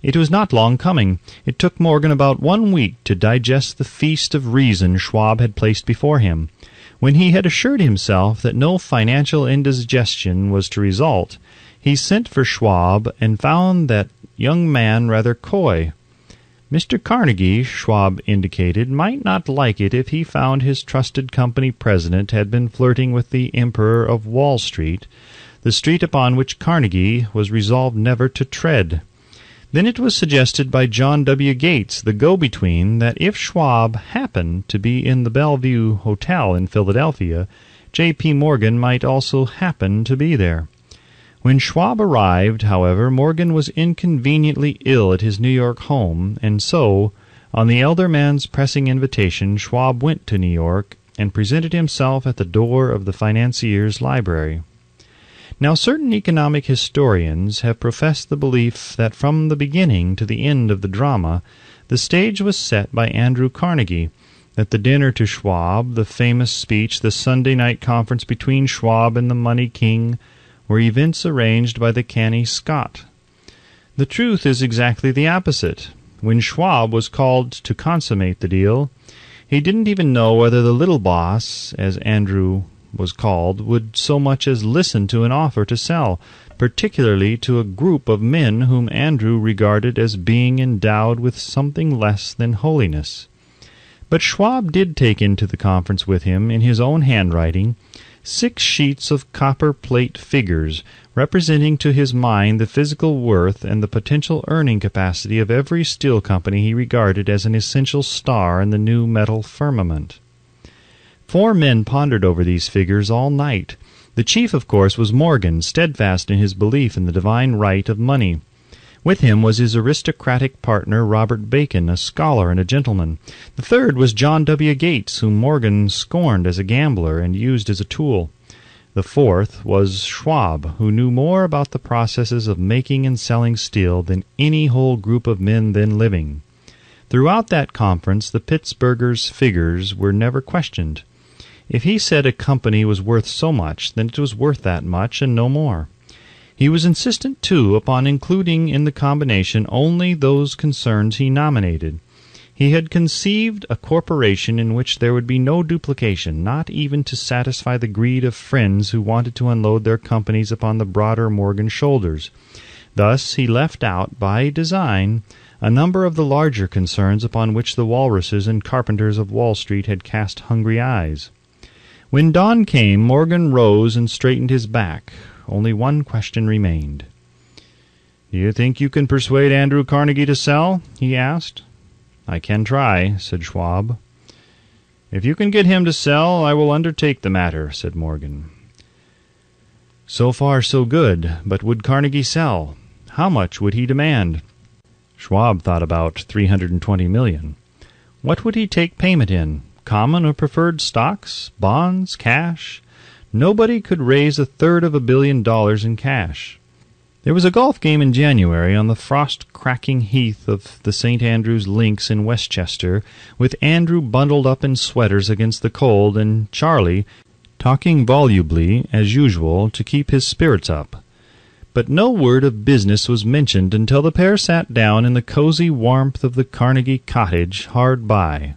It was not long coming. It took Morgan about one week to digest the feast of reason Schwab had placed before him. When he had assured himself that no financial indigestion was to result, he sent for Schwab and found that young man rather coy. Mr. Carnegie, Schwab indicated, might not like it if he found his trusted company president had been flirting with the Emperor of Wall Street, the street upon which Carnegie was resolved never to tread. Then it was suggested by John W. Gates, the go between, that if Schwab happened to be in the Bellevue Hotel in Philadelphia, J. P. Morgan might also happen to be there. When Schwab arrived, however, Morgan was inconveniently ill at his New York home, and so, on the elder man's pressing invitation, Schwab went to New York and presented himself at the door of the financier's library. Now certain economic historians have professed the belief that from the beginning to the end of the drama the stage was set by Andrew Carnegie, that the dinner to Schwab, the famous speech, the Sunday night conference between Schwab and the money king, were events arranged by the canny Scot. The truth is exactly the opposite. When Schwab was called to consummate the deal, he didn't even know whether the little boss, as Andrew was called, would so much as listen to an offer to sell, particularly to a group of men whom Andrew regarded as being endowed with something less than holiness. But Schwab did take into the conference with him, in his own handwriting, six sheets of copper plate figures, representing to his mind the physical worth and the potential earning capacity of every steel company he regarded as an essential star in the new metal firmament. Four men pondered over these figures all night. The chief, of course, was Morgan, steadfast in his belief in the divine right of money. With him was his aristocratic partner, Robert Bacon, a scholar and a gentleman. The third was John W. Gates, whom Morgan scorned as a gambler and used as a tool. The fourth was Schwab, who knew more about the processes of making and selling steel than any whole group of men then living. Throughout that conference the Pittsburgher's figures were never questioned. If he said a company was worth so much, then it was worth that much and no more. He was insistent, too, upon including in the combination only those concerns he nominated. He had conceived a corporation in which there would be no duplication, not even to satisfy the greed of friends who wanted to unload their companies upon the broader Morgan shoulders. Thus he left out, by design, a number of the larger concerns upon which the walruses and carpenters of Wall Street had cast hungry eyes. When dawn came, Morgan rose and straightened his back. Only one question remained. "Do you think you can persuade Andrew Carnegie to sell?" he asked. "I can try," said Schwab. "If you can get him to sell, I will undertake the matter," said Morgan. So far so good, but would Carnegie sell? How much would he demand? Schwab thought about three hundred and twenty million. What would he take payment in? Common or preferred stocks? Bonds? Cash? Nobody could raise a third of a billion dollars in cash. There was a golf game in January on the frost cracking heath of the St. Andrew's Links in Westchester, with Andrew bundled up in sweaters against the cold, and Charlie talking volubly, as usual, to keep his spirits up. But no word of business was mentioned until the pair sat down in the cosy warmth of the Carnegie cottage hard by.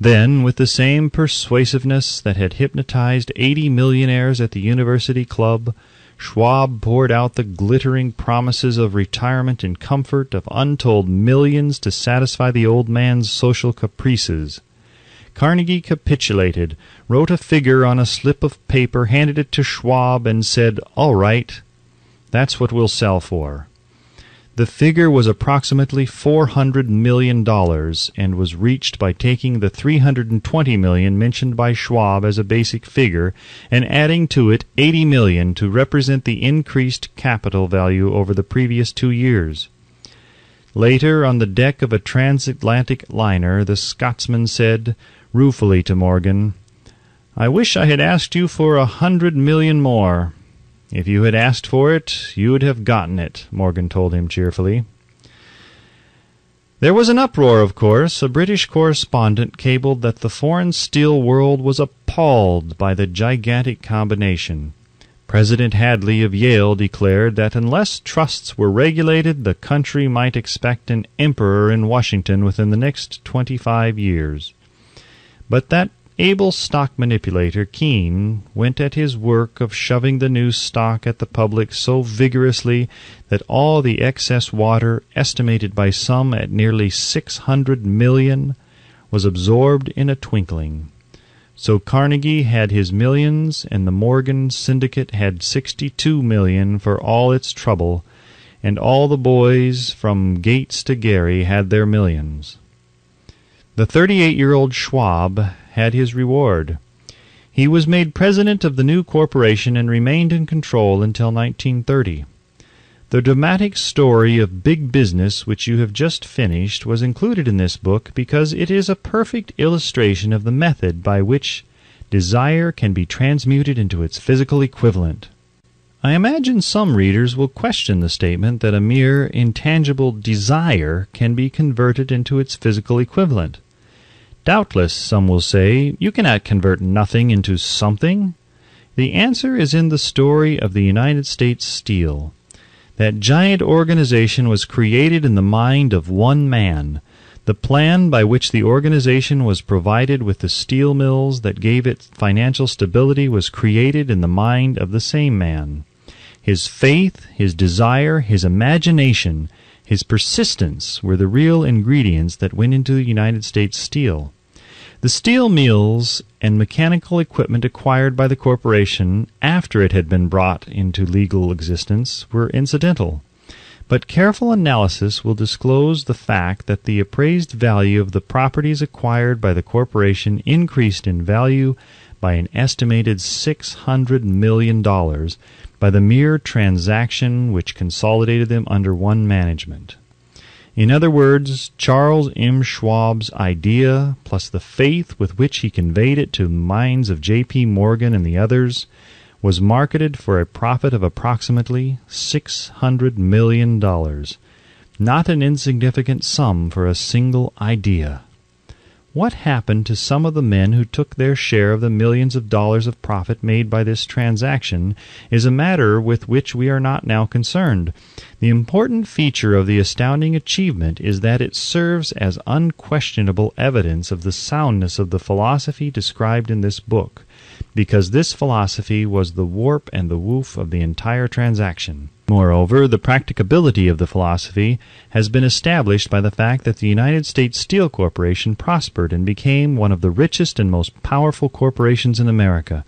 Then, with the same persuasiveness that had hypnotized eighty millionaires at the University Club, Schwab poured out the glittering promises of retirement and comfort, of untold millions to satisfy the old man's social caprices. Carnegie capitulated, wrote a figure on a slip of paper, handed it to Schwab, and said, All right, that's what we'll sell for. The figure was approximately four hundred million dollars, and was reached by taking the three hundred and twenty million mentioned by Schwab as a basic figure, and adding to it eighty million to represent the increased capital value over the previous two years. Later, on the deck of a transatlantic liner, the Scotsman said ruefully to Morgan, "I wish I had asked you for a hundred million more. If you had asked for it, you would have gotten it, Morgan told him cheerfully. There was an uproar, of course. A British correspondent cabled that the foreign steel world was appalled by the gigantic combination. President Hadley of Yale declared that unless trusts were regulated, the country might expect an emperor in Washington within the next twenty five years. But that able stock manipulator, Keene, went at his work of shoving the new stock at the public so vigorously that all the excess water, estimated by some at nearly six hundred million, was absorbed in a twinkling. So Carnegie had his millions, and the Morgan Syndicate had sixty-two million for all its trouble, and all the boys from Gates to Gary had their millions. The thirty-eight-year-old Schwab had his reward. He was made president of the new corporation and remained in control until 1930. The dramatic story of big business which you have just finished was included in this book because it is a perfect illustration of the method by which desire can be transmuted into its physical equivalent. I imagine some readers will question the statement that a mere intangible desire can be converted into its physical equivalent. Doubtless, some will say, you cannot convert nothing into something. The answer is in the story of the United States Steel. That giant organization was created in the mind of one man. The plan by which the organization was provided with the steel mills that gave it financial stability was created in the mind of the same man. His faith, his desire, his imagination, his persistence were the real ingredients that went into the United States Steel. The steel mills and mechanical equipment acquired by the corporation after it had been brought into legal existence were incidental. But careful analysis will disclose the fact that the appraised value of the properties acquired by the corporation increased in value by an estimated six hundred million dollars by the mere transaction which consolidated them under one management. In other words, Charles M. Schwab's idea, plus the faith with which he conveyed it to the minds of J. P. Morgan and the others, was marketed for a profit of approximately six hundred million dollars. Not an insignificant sum for a single idea. What happened to some of the men who took their share of the millions of dollars of profit made by this transaction is a matter with which we are not now concerned. The important feature of the astounding achievement is that it serves as unquestionable evidence of the soundness of the philosophy described in this book, because this philosophy was the warp and the woof of the entire transaction. Moreover, the practicability of the philosophy has been established by the fact that the United States Steel Corporation prospered and became one of the richest and most powerful corporations in America,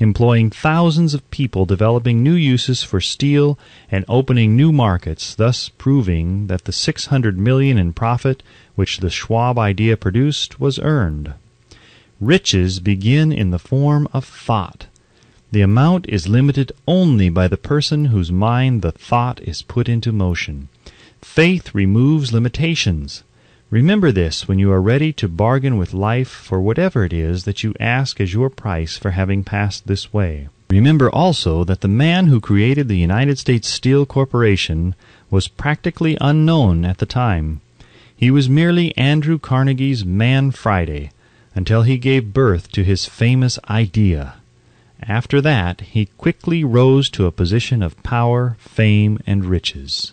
employing thousands of people developing new uses for steel and opening new markets, thus proving that the 600 million in profit which the Schwab idea produced was earned. Riches begin in the form of thought. The amount is limited only by the person whose mind the thought is put into motion. Faith removes limitations. Remember this when you are ready to bargain with life for whatever it is that you ask as your price for having passed this way. Remember also that the man who created the United States Steel Corporation was practically unknown at the time. He was merely Andrew Carnegie's Man Friday until he gave birth to his famous idea. After that, he quickly rose to a position of power, fame, and riches.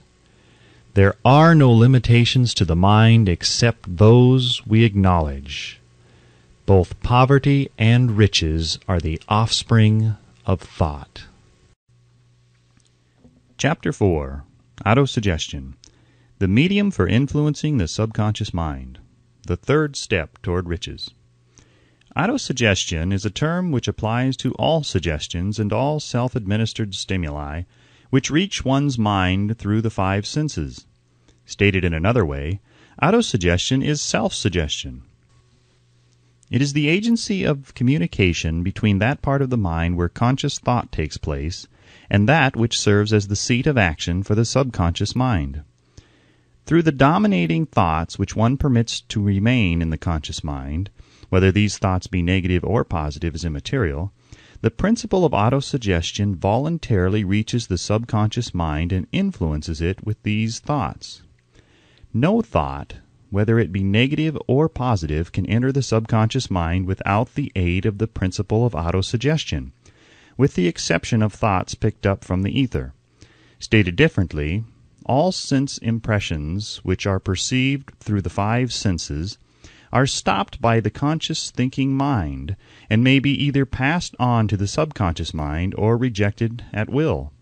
There are no limitations to the mind except those we acknowledge. Both poverty and riches are the offspring of thought. Chapter 4 Autosuggestion The Medium for Influencing the Subconscious Mind. The Third Step Toward Riches. Autosuggestion is a term which applies to all suggestions and all self administered stimuli which reach one's mind through the five senses. Stated in another way, autosuggestion is self suggestion. It is the agency of communication between that part of the mind where conscious thought takes place and that which serves as the seat of action for the subconscious mind. Through the dominating thoughts which one permits to remain in the conscious mind, whether these thoughts be negative or positive is immaterial, the principle of autosuggestion voluntarily reaches the subconscious mind and influences it with these thoughts. No thought, whether it be negative or positive, can enter the subconscious mind without the aid of the principle of autosuggestion. with the exception of thoughts picked up from the ether. Stated differently, all sense impressions which are perceived through the five senses are stopped by the conscious thinking mind, and may be either passed on to the subconscious mind or rejected at will.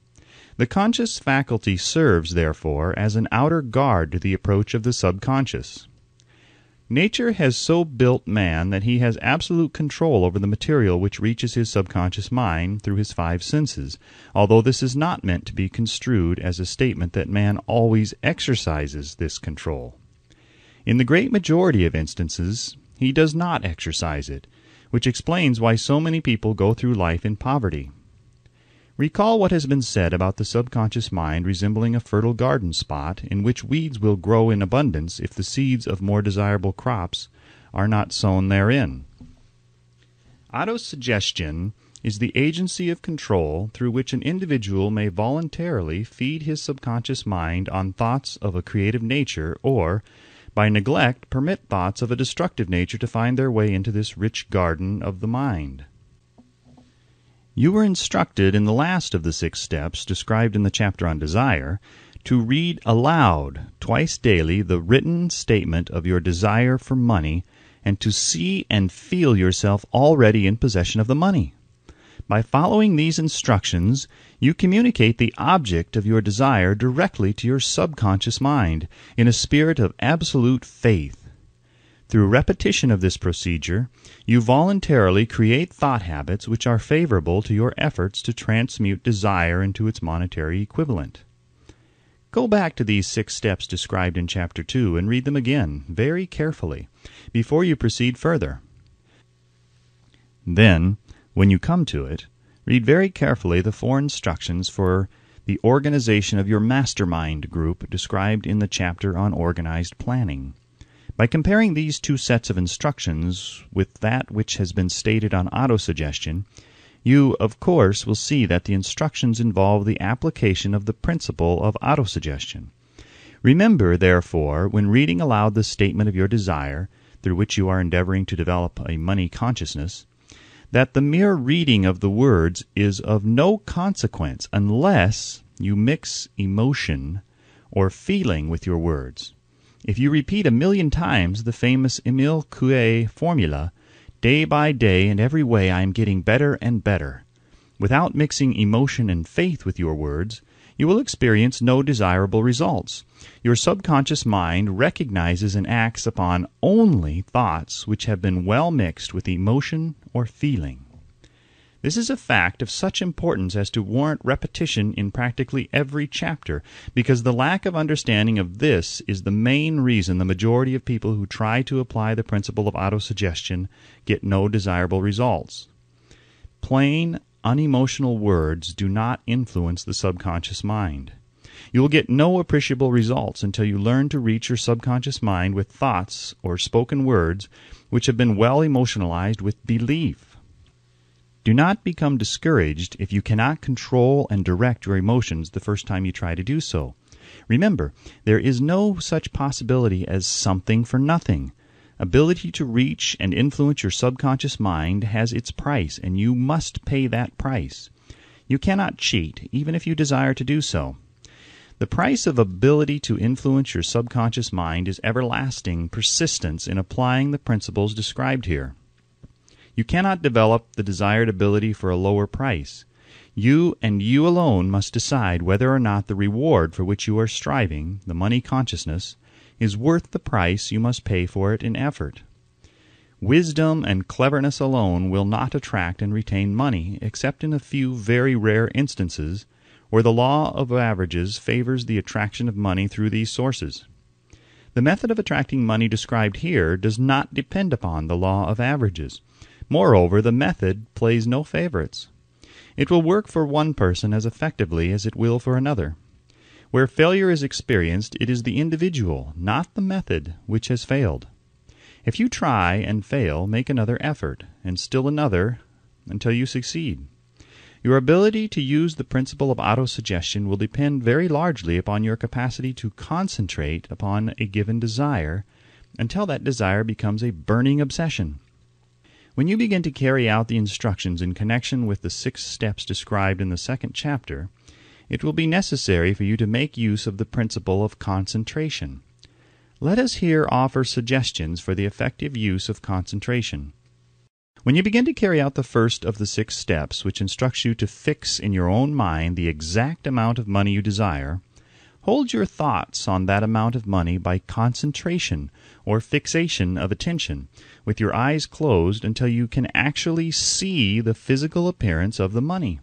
The conscious faculty serves, therefore, as an outer guard to the approach of the subconscious. Nature has so built man that he has absolute control over the material which reaches his subconscious mind through his five senses, although this is not meant to be construed as a statement that man always exercises this control. In the great majority of instances he does not exercise it, which explains why so many people go through life in poverty. Recall what has been said about the subconscious mind resembling a fertile garden spot in which weeds will grow in abundance if the seeds of more desirable crops are not sown therein. Autosuggestion is the agency of control through which an individual may voluntarily feed his subconscious mind on thoughts of a creative nature or, by neglect, permit thoughts of a destructive nature to find their way into this rich garden of the mind. You were instructed in the last of the six steps described in the chapter on desire to read aloud twice daily the written statement of your desire for money and to see and feel yourself already in possession of the money. By following these instructions, you communicate the object of your desire directly to your subconscious mind in a spirit of absolute faith. Through repetition of this procedure, you voluntarily create thought habits which are favorable to your efforts to transmute desire into its monetary equivalent. Go back to these six steps described in Chapter 2 and read them again, very carefully, before you proceed further. Then, when you come to it, read very carefully the four instructions for the organization of your mastermind group described in the chapter on organized planning. By comparing these two sets of instructions with that which has been stated on autosuggestion, you, of course, will see that the instructions involve the application of the principle of autosuggestion. Remember, therefore, when reading aloud the statement of your desire, through which you are endeavoring to develop a money consciousness, that the mere reading of the words is of no consequence unless you mix emotion or feeling with your words. If you repeat a million times the famous Emile Coué formula, day by day and every way I am getting better and better, without mixing emotion and faith with your words, you will experience no desirable results. Your subconscious mind recognizes and acts upon only thoughts which have been well mixed with emotion or feeling. This is a fact of such importance as to warrant repetition in practically every chapter, because the lack of understanding of this is the main reason the majority of people who try to apply the principle of autosuggestion get no desirable results. Plain, unemotional words do not influence the subconscious mind. You will get no appreciable results until you learn to reach your subconscious mind with thoughts or spoken words which have been well emotionalized with belief. Do not become discouraged if you cannot control and direct your emotions the first time you try to do so. Remember, there is no such possibility as something for nothing. Ability to reach and influence your subconscious mind has its price, and you must pay that price. You cannot cheat, even if you desire to do so. The price of ability to influence your subconscious mind is everlasting persistence in applying the principles described here. You cannot develop the desired ability for a lower price. You and you alone must decide whether or not the reward for which you are striving, the money consciousness, is worth the price you must pay for it in effort. Wisdom and cleverness alone will not attract and retain money, except in a few very rare instances where the law of averages favors the attraction of money through these sources. The method of attracting money described here does not depend upon the law of averages. Moreover, the method plays no favorites. It will work for one person as effectively as it will for another. Where failure is experienced, it is the individual, not the method, which has failed. If you try and fail, make another effort, and still another, until you succeed. Your ability to use the principle of autosuggestion will depend very largely upon your capacity to concentrate upon a given desire until that desire becomes a burning obsession. When you begin to carry out the instructions in connection with the six steps described in the second chapter, it will be necessary for you to make use of the principle of concentration. Let us here offer suggestions for the effective use of concentration. When you begin to carry out the first of the six steps, which instructs you to fix in your own mind the exact amount of money you desire, hold your thoughts on that amount of money by concentration or fixation of attention, with your eyes closed until you can actually see the physical appearance of the money.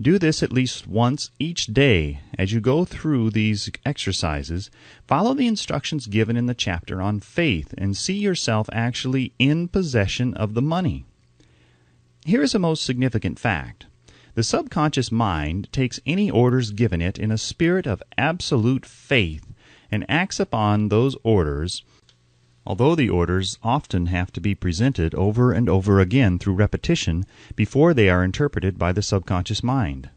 Do this at least once each day. As you go through these exercises, follow the instructions given in the chapter on faith and see yourself actually in possession of the money. Here is a most significant fact. The subconscious mind takes any orders given it in a spirit of absolute faith and acts upon those orders although the orders often have to be presented over and over again through repetition before they are interpreted by the subconscious mind.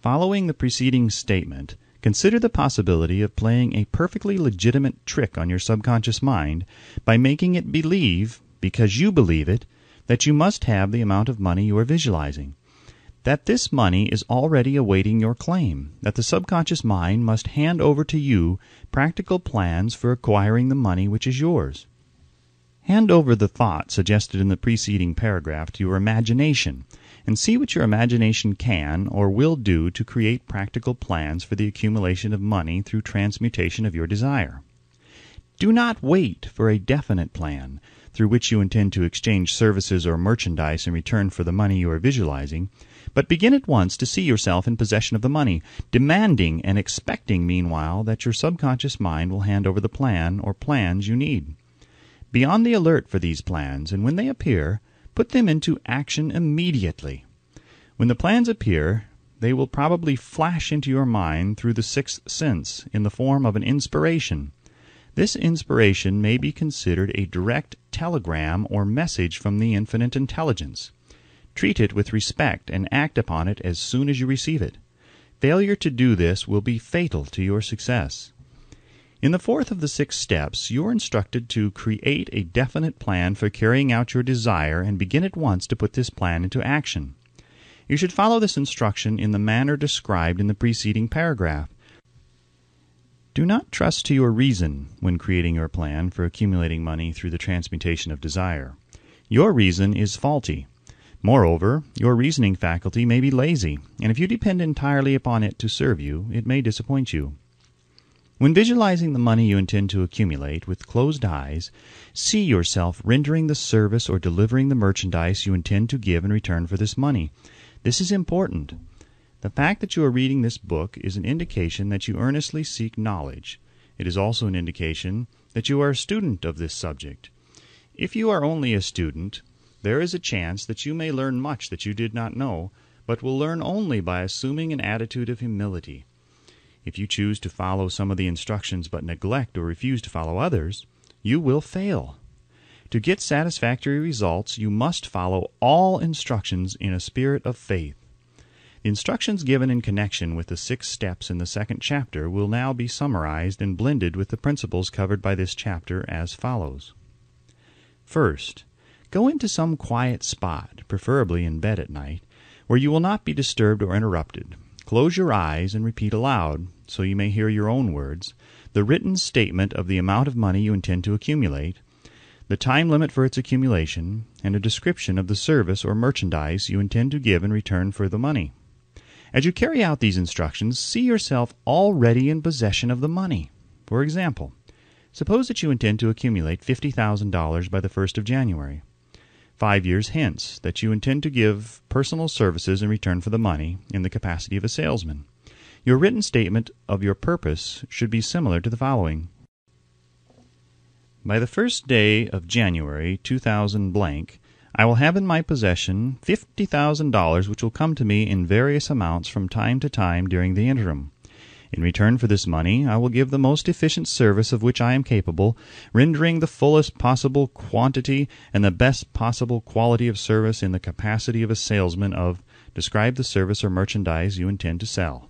Following the preceding statement, consider the possibility of playing a perfectly legitimate trick on your subconscious mind by making it believe, because you believe it, that you must have the amount of money you are visualizing that this money is already awaiting your claim, that the subconscious mind must hand over to you practical plans for acquiring the money which is yours. Hand over the thought suggested in the preceding paragraph to your imagination, and see what your imagination can or will do to create practical plans for the accumulation of money through transmutation of your desire. Do not wait for a definite plan through which you intend to exchange services or merchandise in return for the money you are visualizing but begin at once to see yourself in possession of the money, demanding and expecting meanwhile that your subconscious mind will hand over the plan or plans you need. Be on the alert for these plans, and when they appear, put them into action immediately. When the plans appear, they will probably flash into your mind through the sixth sense in the form of an inspiration. This inspiration may be considered a direct telegram or message from the infinite intelligence. Treat it with respect and act upon it as soon as you receive it. Failure to do this will be fatal to your success. In the fourth of the six steps, you are instructed to create a definite plan for carrying out your desire and begin at once to put this plan into action. You should follow this instruction in the manner described in the preceding paragraph. Do not trust to your reason when creating your plan for accumulating money through the transmutation of desire. Your reason is faulty. Moreover, your reasoning faculty may be lazy, and if you depend entirely upon it to serve you, it may disappoint you. When visualizing the money you intend to accumulate with closed eyes, see yourself rendering the service or delivering the merchandise you intend to give in return for this money. This is important. The fact that you are reading this book is an indication that you earnestly seek knowledge. It is also an indication that you are a student of this subject. If you are only a student, there is a chance that you may learn much that you did not know, but will learn only by assuming an attitude of humility. If you choose to follow some of the instructions but neglect or refuse to follow others, you will fail. To get satisfactory results, you must follow all instructions in a spirit of faith. The instructions given in connection with the six steps in the second chapter will now be summarized and blended with the principles covered by this chapter as follows. First, Go into some quiet spot, preferably in bed at night, where you will not be disturbed or interrupted. Close your eyes and repeat aloud, so you may hear your own words, the written statement of the amount of money you intend to accumulate, the time limit for its accumulation, and a description of the service or merchandise you intend to give in return for the money. As you carry out these instructions, see yourself already in possession of the money. For example, suppose that you intend to accumulate $50,000 by the 1st of January five years hence that you intend to give personal services in return for the money in the capacity of a salesman. Your written statement of your purpose should be similar to the following. By the first day of January 2000 blank, I will have in my possession $50,000 which will come to me in various amounts from time to time during the interim. In return for this money, I will give the most efficient service of which I am capable, rendering the fullest possible quantity and the best possible quality of service in the capacity of a salesman of describe the service or merchandise you intend to sell.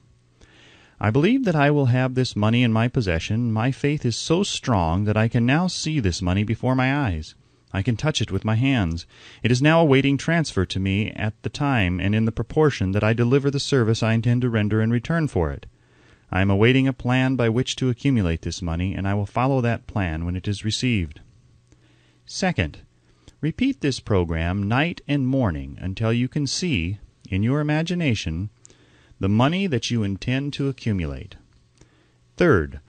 I believe that I will have this money in my possession. My faith is so strong that I can now see this money before my eyes. I can touch it with my hands. It is now awaiting transfer to me at the time and in the proportion that I deliver the service I intend to render in return for it. I am awaiting a plan by which to accumulate this money, and I will follow that plan when it is received. Second, repeat this program night and morning until you can see, in your imagination, the money that you intend to accumulate. Third,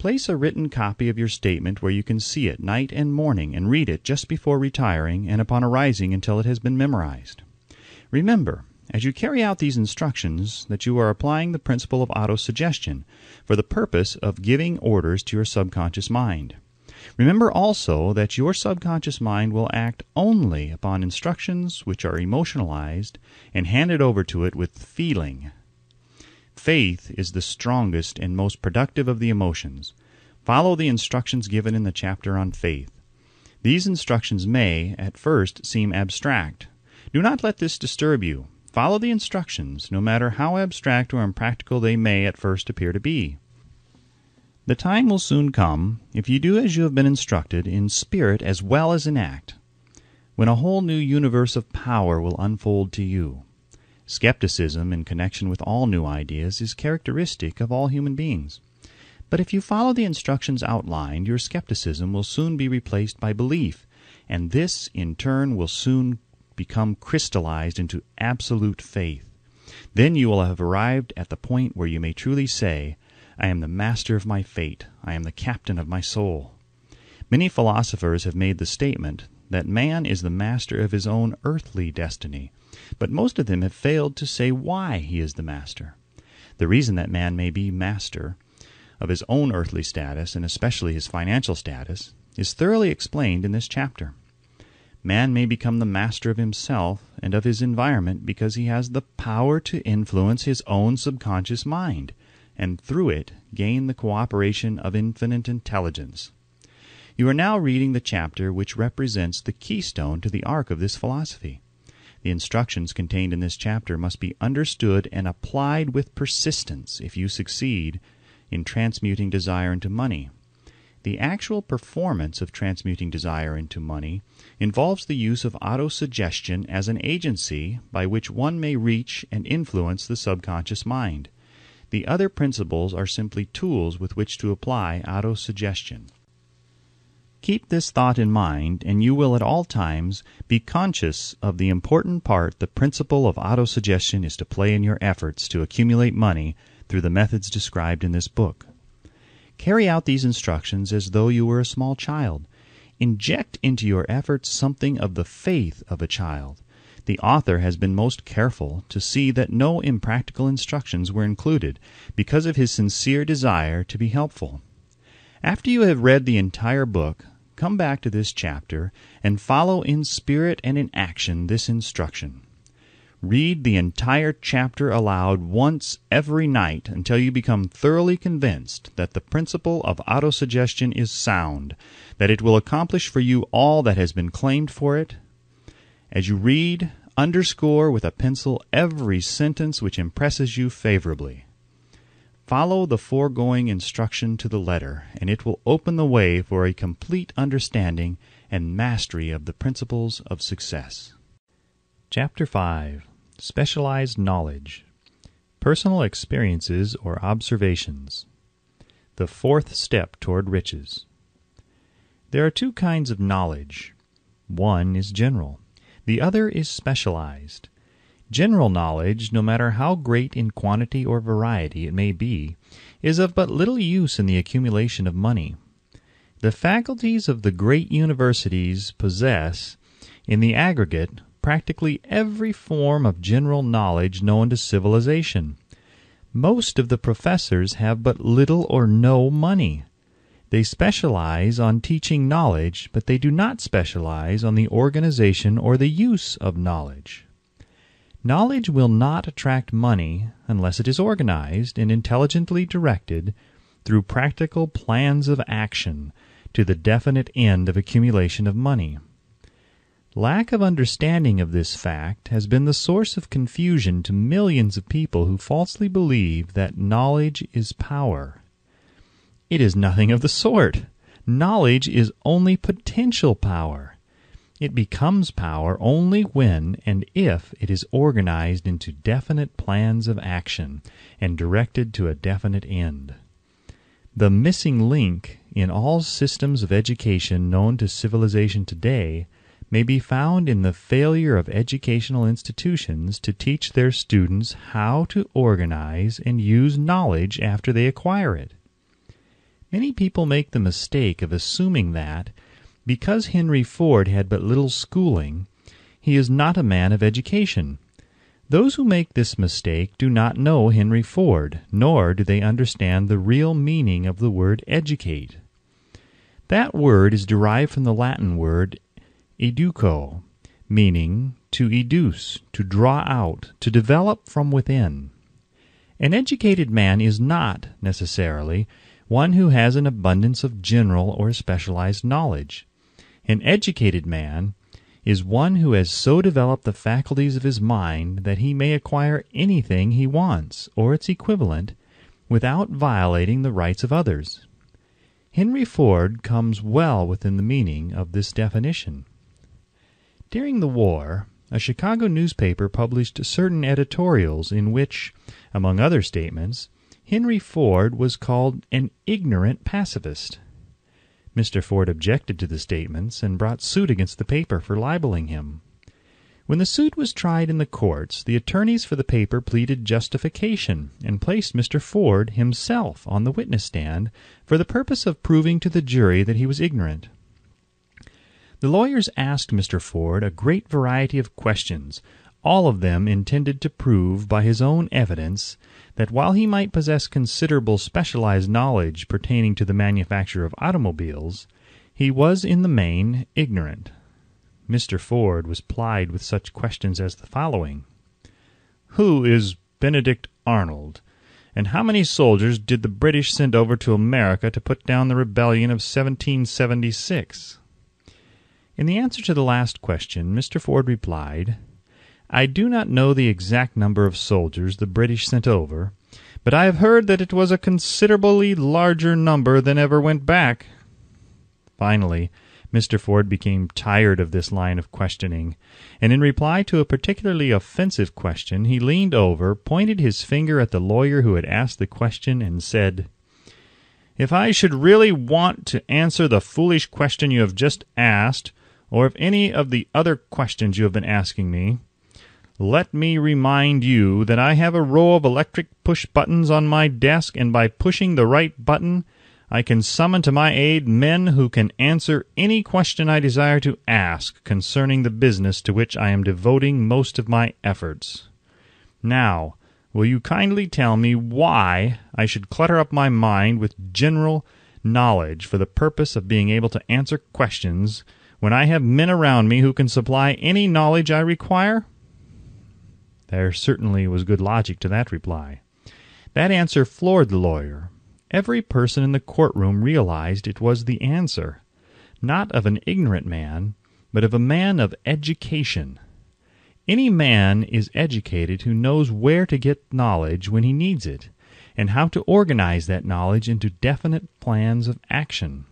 Place a written copy of your statement where you can see it night and morning and read it just before retiring and upon arising until it has been memorized. Remember, as you carry out these instructions, that you are applying the principle of autosuggestion for the purpose of giving orders to your subconscious mind. Remember also that your subconscious mind will act only upon instructions which are emotionalized and handed over to it with feeling Faith is the strongest and most productive of the emotions. Follow the instructions given in the chapter on faith. These instructions may, at first, seem abstract. Do not let this disturb you. Follow the instructions, no matter how abstract or impractical they may at first appear to be. The time will soon come, if you do as you have been instructed, in spirit as well as in act, when a whole new universe of power will unfold to you. Skepticism in connection with all new ideas is characteristic of all human beings. But if you follow the instructions outlined, your skepticism will soon be replaced by belief, and this in turn will soon become crystallized into absolute faith. Then you will have arrived at the point where you may truly say, I am the master of my fate, I am the captain of my soul. Many philosophers have made the statement that man is the master of his own earthly destiny, but most of them have failed to say why he is the master. The reason that man may be master of his own earthly status, and especially his financial status, is thoroughly explained in this chapter. Man may become the master of himself and of his environment because he has the power to influence his own subconscious mind, and through it gain the cooperation of infinite intelligence. You are now reading the chapter which represents the keystone to the arc of this philosophy. The instructions contained in this chapter must be understood and applied with persistence if you succeed in transmuting desire into money. The actual performance of transmuting desire into money involves the use of autosuggestion as an agency by which one may reach and influence the subconscious mind. The other principles are simply tools with which to apply autosuggestion. Keep this thought in mind, and you will at all times be conscious of the important part the principle of autosuggestion is to play in your efforts to accumulate money through the methods described in this book. Carry out these instructions as though you were a small child. Inject into your efforts something of the faith of a child. The author has been most careful to see that no impractical instructions were included, because of his sincere desire to be helpful. After you have read the entire book, come back to this chapter and follow in spirit and in action this instruction. Read the entire chapter aloud once every night until you become thoroughly convinced that the principle of autosuggestion is sound, that it will accomplish for you all that has been claimed for it. As you read, underscore with a pencil every sentence which impresses you favorably. Follow the foregoing instruction to the letter, and it will open the way for a complete understanding and mastery of the principles of success. Chapter 5 Specialized Knowledge Personal Experiences or Observations The Fourth Step Toward Riches. There are two kinds of knowledge. One is general, the other is specialized. General knowledge, no matter how great in quantity or variety it may be, is of but little use in the accumulation of money. The faculties of the great universities possess, in the aggregate, practically every form of general knowledge known to civilization. Most of the professors have but little or no money. They specialize on teaching knowledge, but they do not specialize on the organization or the use of knowledge. Knowledge will not attract money unless it is organized and intelligently directed through practical plans of action to the definite end of accumulation of money. Lack of understanding of this fact has been the source of confusion to millions of people who falsely believe that knowledge is power. It is nothing of the sort. Knowledge is only potential power. It becomes power only when and if it is organized into definite plans of action and directed to a definite end. The missing link in all systems of education known to civilization today may be found in the failure of educational institutions to teach their students how to organize and use knowledge after they acquire it. Many people make the mistake of assuming that because Henry Ford had but little schooling, he is not a man of education. Those who make this mistake do not know Henry Ford, nor do they understand the real meaning of the word educate. That word is derived from the Latin word educo, meaning to educe, to draw out, to develop from within. An educated man is not, necessarily, one who has an abundance of general or specialized knowledge. An educated man is one who has so developed the faculties of his mind that he may acquire anything he wants, or its equivalent, without violating the rights of others. Henry Ford comes well within the meaning of this definition. During the war, a Chicago newspaper published certain editorials in which, among other statements, Henry Ford was called an ignorant pacifist. Mr. Ford objected to the statements and brought suit against the paper for libeling him. When the suit was tried in the courts, the attorneys for the paper pleaded justification and placed Mr. Ford himself on the witness stand for the purpose of proving to the jury that he was ignorant. The lawyers asked Mr. Ford a great variety of questions, all of them intended to prove by his own evidence that while he might possess considerable specialized knowledge pertaining to the manufacture of automobiles, he was in the main ignorant. Mr. Ford was plied with such questions as the following Who is Benedict Arnold? And how many soldiers did the British send over to America to put down the rebellion of 1776? In the answer to the last question, Mr. Ford replied, I do not know the exact number of soldiers the British sent over, but I have heard that it was a considerably larger number than ever went back. Finally, Mr. Ford became tired of this line of questioning, and in reply to a particularly offensive question he leaned over, pointed his finger at the lawyer who had asked the question, and said, If I should really want to answer the foolish question you have just asked, or if any of the other questions you have been asking me, let me remind you that I have a row of electric push buttons on my desk, and by pushing the right button, I can summon to my aid men who can answer any question I desire to ask concerning the business to which I am devoting most of my efforts. Now, will you kindly tell me why I should clutter up my mind with general knowledge for the purpose of being able to answer questions when I have men around me who can supply any knowledge I require? There certainly was good logic to that reply. That answer floored the lawyer. Every person in the courtroom realized it was the answer, not of an ignorant man, but of a man of education. Any man is educated who knows where to get knowledge when he needs it, and how to organize that knowledge into definite plans of action.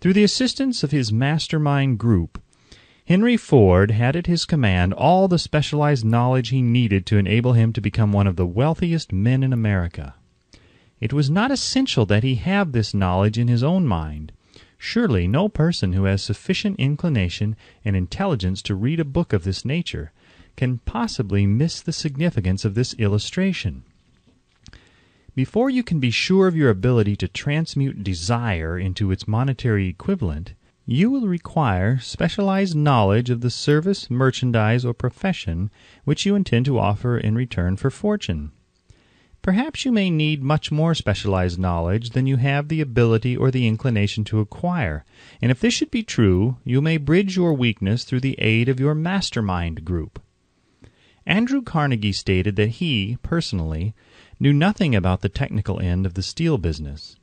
Through the assistance of his mastermind group, Henry Ford had at his command all the specialized knowledge he needed to enable him to become one of the wealthiest men in America. It was not essential that he have this knowledge in his own mind. Surely no person who has sufficient inclination and intelligence to read a book of this nature can possibly miss the significance of this illustration. Before you can be sure of your ability to transmute desire into its monetary equivalent, you will require specialized knowledge of the service, merchandise, or profession which you intend to offer in return for fortune. Perhaps you may need much more specialized knowledge than you have the ability or the inclination to acquire, and if this should be true, you may bridge your weakness through the aid of your mastermind group. Andrew Carnegie stated that he, personally, knew nothing about the technical end of the steel business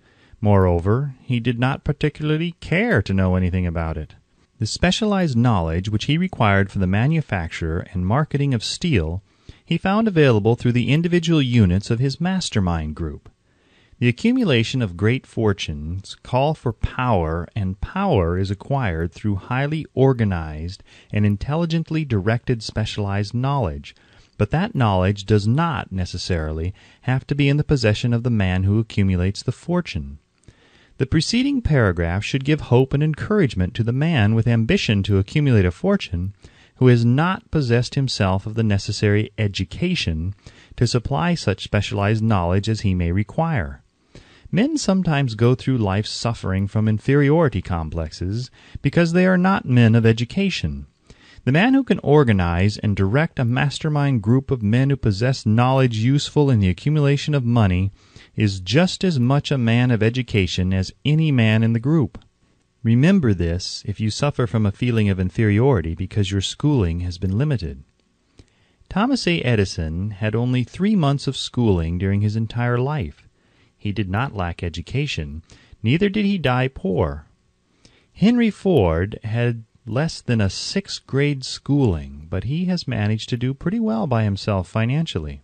Moreover, he did not particularly care to know anything about it. The specialized knowledge which he required for the manufacture and marketing of steel he found available through the individual units of his mastermind group. The accumulation of great fortunes call for power, and power is acquired through highly organized and intelligently directed specialized knowledge, but that knowledge does not necessarily have to be in the possession of the man who accumulates the fortune. The preceding paragraph should give hope and encouragement to the man with ambition to accumulate a fortune who has not possessed himself of the necessary education to supply such specialized knowledge as he may require. Men sometimes go through life suffering from inferiority complexes because they are not men of education. The man who can organize and direct a mastermind group of men who possess knowledge useful in the accumulation of money is just as much a man of education as any man in the group. Remember this if you suffer from a feeling of inferiority because your schooling has been limited. Thomas A. Edison had only three months of schooling during his entire life. He did not lack education, neither did he die poor. Henry Ford had less than a sixth grade schooling, but he has managed to do pretty well by himself financially.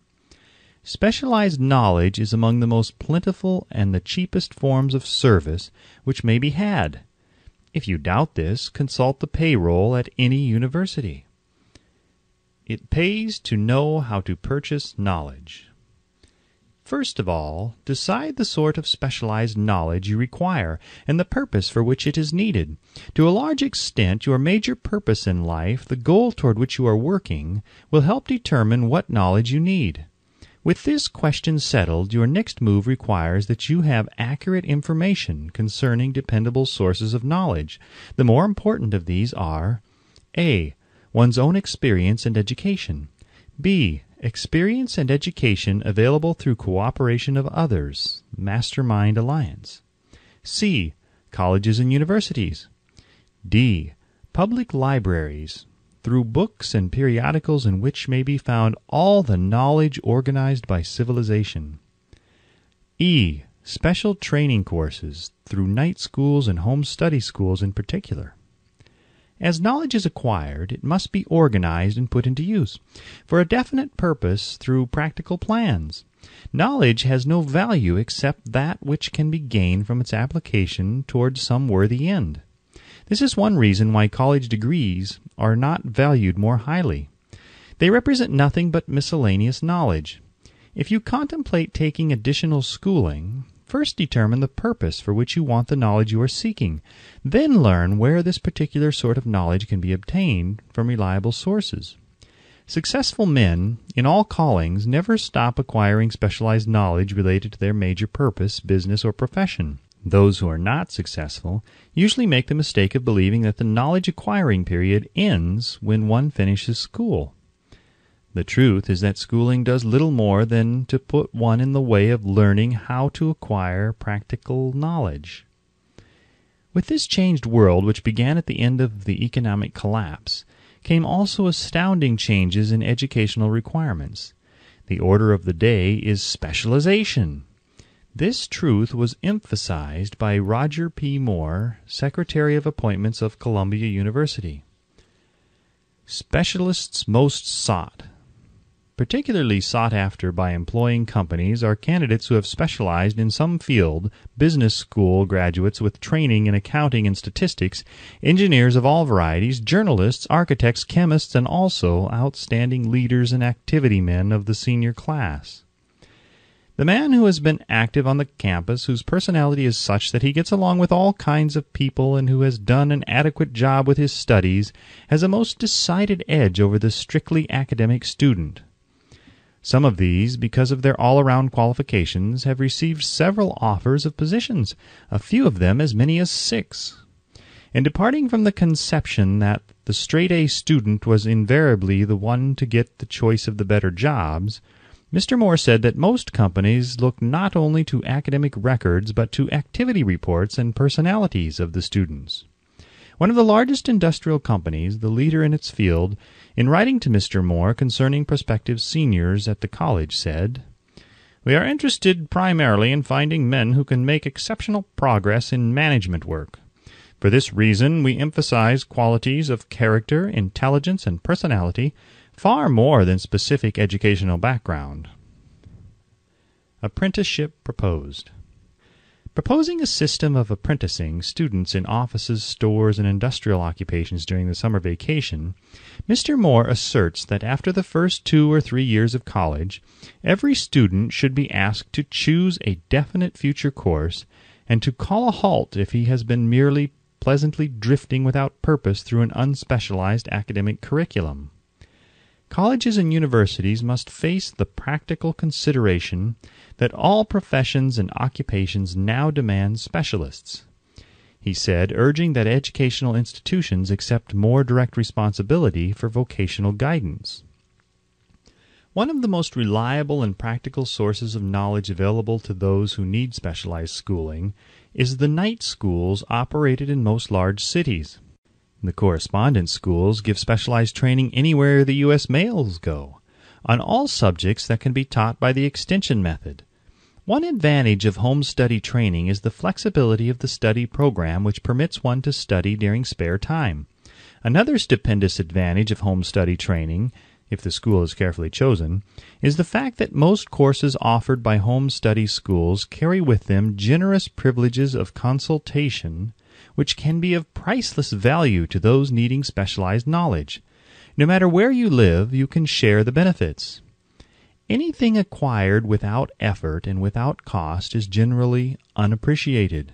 Specialized knowledge is among the most plentiful and the cheapest forms of service which may be had. If you doubt this, consult the payroll at any university. It pays to know how to purchase knowledge. First of all, decide the sort of specialized knowledge you require and the purpose for which it is needed. To a large extent, your major purpose in life, the goal toward which you are working, will help determine what knowledge you need. With this question settled, your next move requires that you have accurate information concerning dependable sources of knowledge. The more important of these are A. One's own experience and education. B Experience and education available through cooperation of others, Mastermind Alliance. C. Colleges and universities. D. Public libraries, through books and periodicals in which may be found all the knowledge organized by civilization. E. Special training courses, through night schools and home study schools in particular. As knowledge is acquired, it must be organized and put into use for a definite purpose through practical plans. Knowledge has no value except that which can be gained from its application towards some worthy end. This is one reason why college degrees are not valued more highly. They represent nothing but miscellaneous knowledge. If you contemplate taking additional schooling, First determine the purpose for which you want the knowledge you are seeking. Then learn where this particular sort of knowledge can be obtained from reliable sources. Successful men in all callings never stop acquiring specialized knowledge related to their major purpose, business, or profession. Those who are not successful usually make the mistake of believing that the knowledge acquiring period ends when one finishes school. The truth is that schooling does little more than to put one in the way of learning how to acquire practical knowledge. With this changed world, which began at the end of the economic collapse, came also astounding changes in educational requirements. The order of the day is specialization. This truth was emphasized by Roger P. Moore, Secretary of Appointments of Columbia University. Specialists most sought Particularly sought after by employing companies are candidates who have specialized in some field, business school graduates with training in accounting and statistics, engineers of all varieties, journalists, architects, chemists, and also outstanding leaders and activity men of the senior class. The man who has been active on the campus, whose personality is such that he gets along with all kinds of people, and who has done an adequate job with his studies, has a most decided edge over the strictly academic student. Some of these, because of their all around qualifications, have received several offers of positions, a few of them as many as six. In departing from the conception that the straight A student was invariably the one to get the choice of the better jobs, Mr. Moore said that most companies look not only to academic records but to activity reports and personalities of the students. One of the largest industrial companies, the leader in its field, in writing to Mr. Moore concerning prospective seniors at the college, said, We are interested primarily in finding men who can make exceptional progress in management work. For this reason, we emphasize qualities of character, intelligence, and personality far more than specific educational background. Apprenticeship proposed. Proposing a system of apprenticing students in offices, stores, and industrial occupations during the summer vacation, Mr. Moore asserts that after the first two or three years of college, every student should be asked to choose a definite future course and to call a halt if he has been merely pleasantly drifting without purpose through an unspecialized academic curriculum. Colleges and universities must face the practical consideration that all professions and occupations now demand specialists. He said, urging that educational institutions accept more direct responsibility for vocational guidance. One of the most reliable and practical sources of knowledge available to those who need specialized schooling is the night schools operated in most large cities. The correspondence schools give specialized training anywhere the U.S. mails go, on all subjects that can be taught by the extension method. One advantage of home study training is the flexibility of the study program which permits one to study during spare time. Another stupendous advantage of home study training, if the school is carefully chosen, is the fact that most courses offered by home study schools carry with them generous privileges of consultation which can be of priceless value to those needing specialized knowledge. No matter where you live, you can share the benefits. Anything acquired without effort and without cost is generally unappreciated,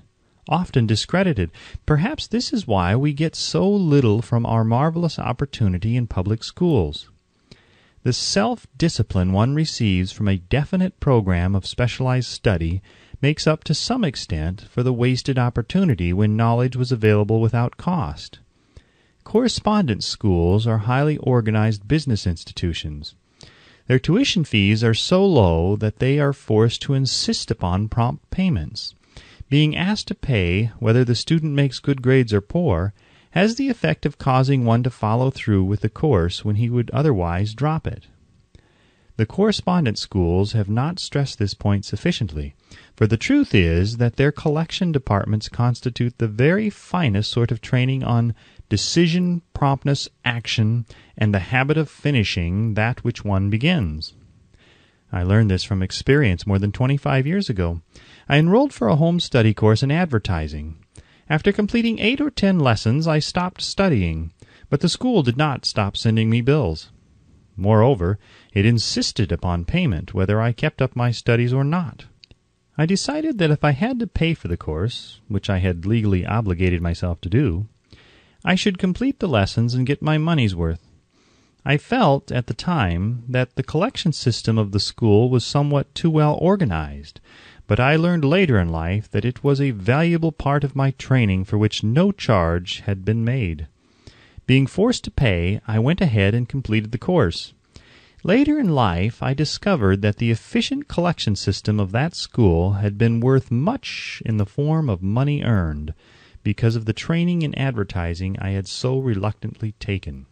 often discredited. Perhaps this is why we get so little from our marvelous opportunity in public schools. The self discipline one receives from a definite program of specialized study makes up to some extent for the wasted opportunity when knowledge was available without cost. Correspondence schools are highly organized business institutions. Their tuition fees are so low that they are forced to insist upon prompt payments. Being asked to pay, whether the student makes good grades or poor, has the effect of causing one to follow through with the course when he would otherwise drop it. The correspondence schools have not stressed this point sufficiently, for the truth is that their collection departments constitute the very finest sort of training on decision, promptness, action, and the habit of finishing that which one begins. I learned this from experience more than 25 years ago. I enrolled for a home study course in advertising. After completing eight or ten lessons, I stopped studying, but the school did not stop sending me bills. Moreover, it insisted upon payment whether I kept up my studies or not. I decided that if I had to pay for the course, which I had legally obligated myself to do, I should complete the lessons and get my money's worth. I felt at the time that the collection system of the school was somewhat too well organized, but I learned later in life that it was a valuable part of my training for which no charge had been made. Being forced to pay, I went ahead and completed the course. Later in life I discovered that the efficient collection system of that school had been worth much in the form of money earned, because of the training in advertising I had so reluctantly taken.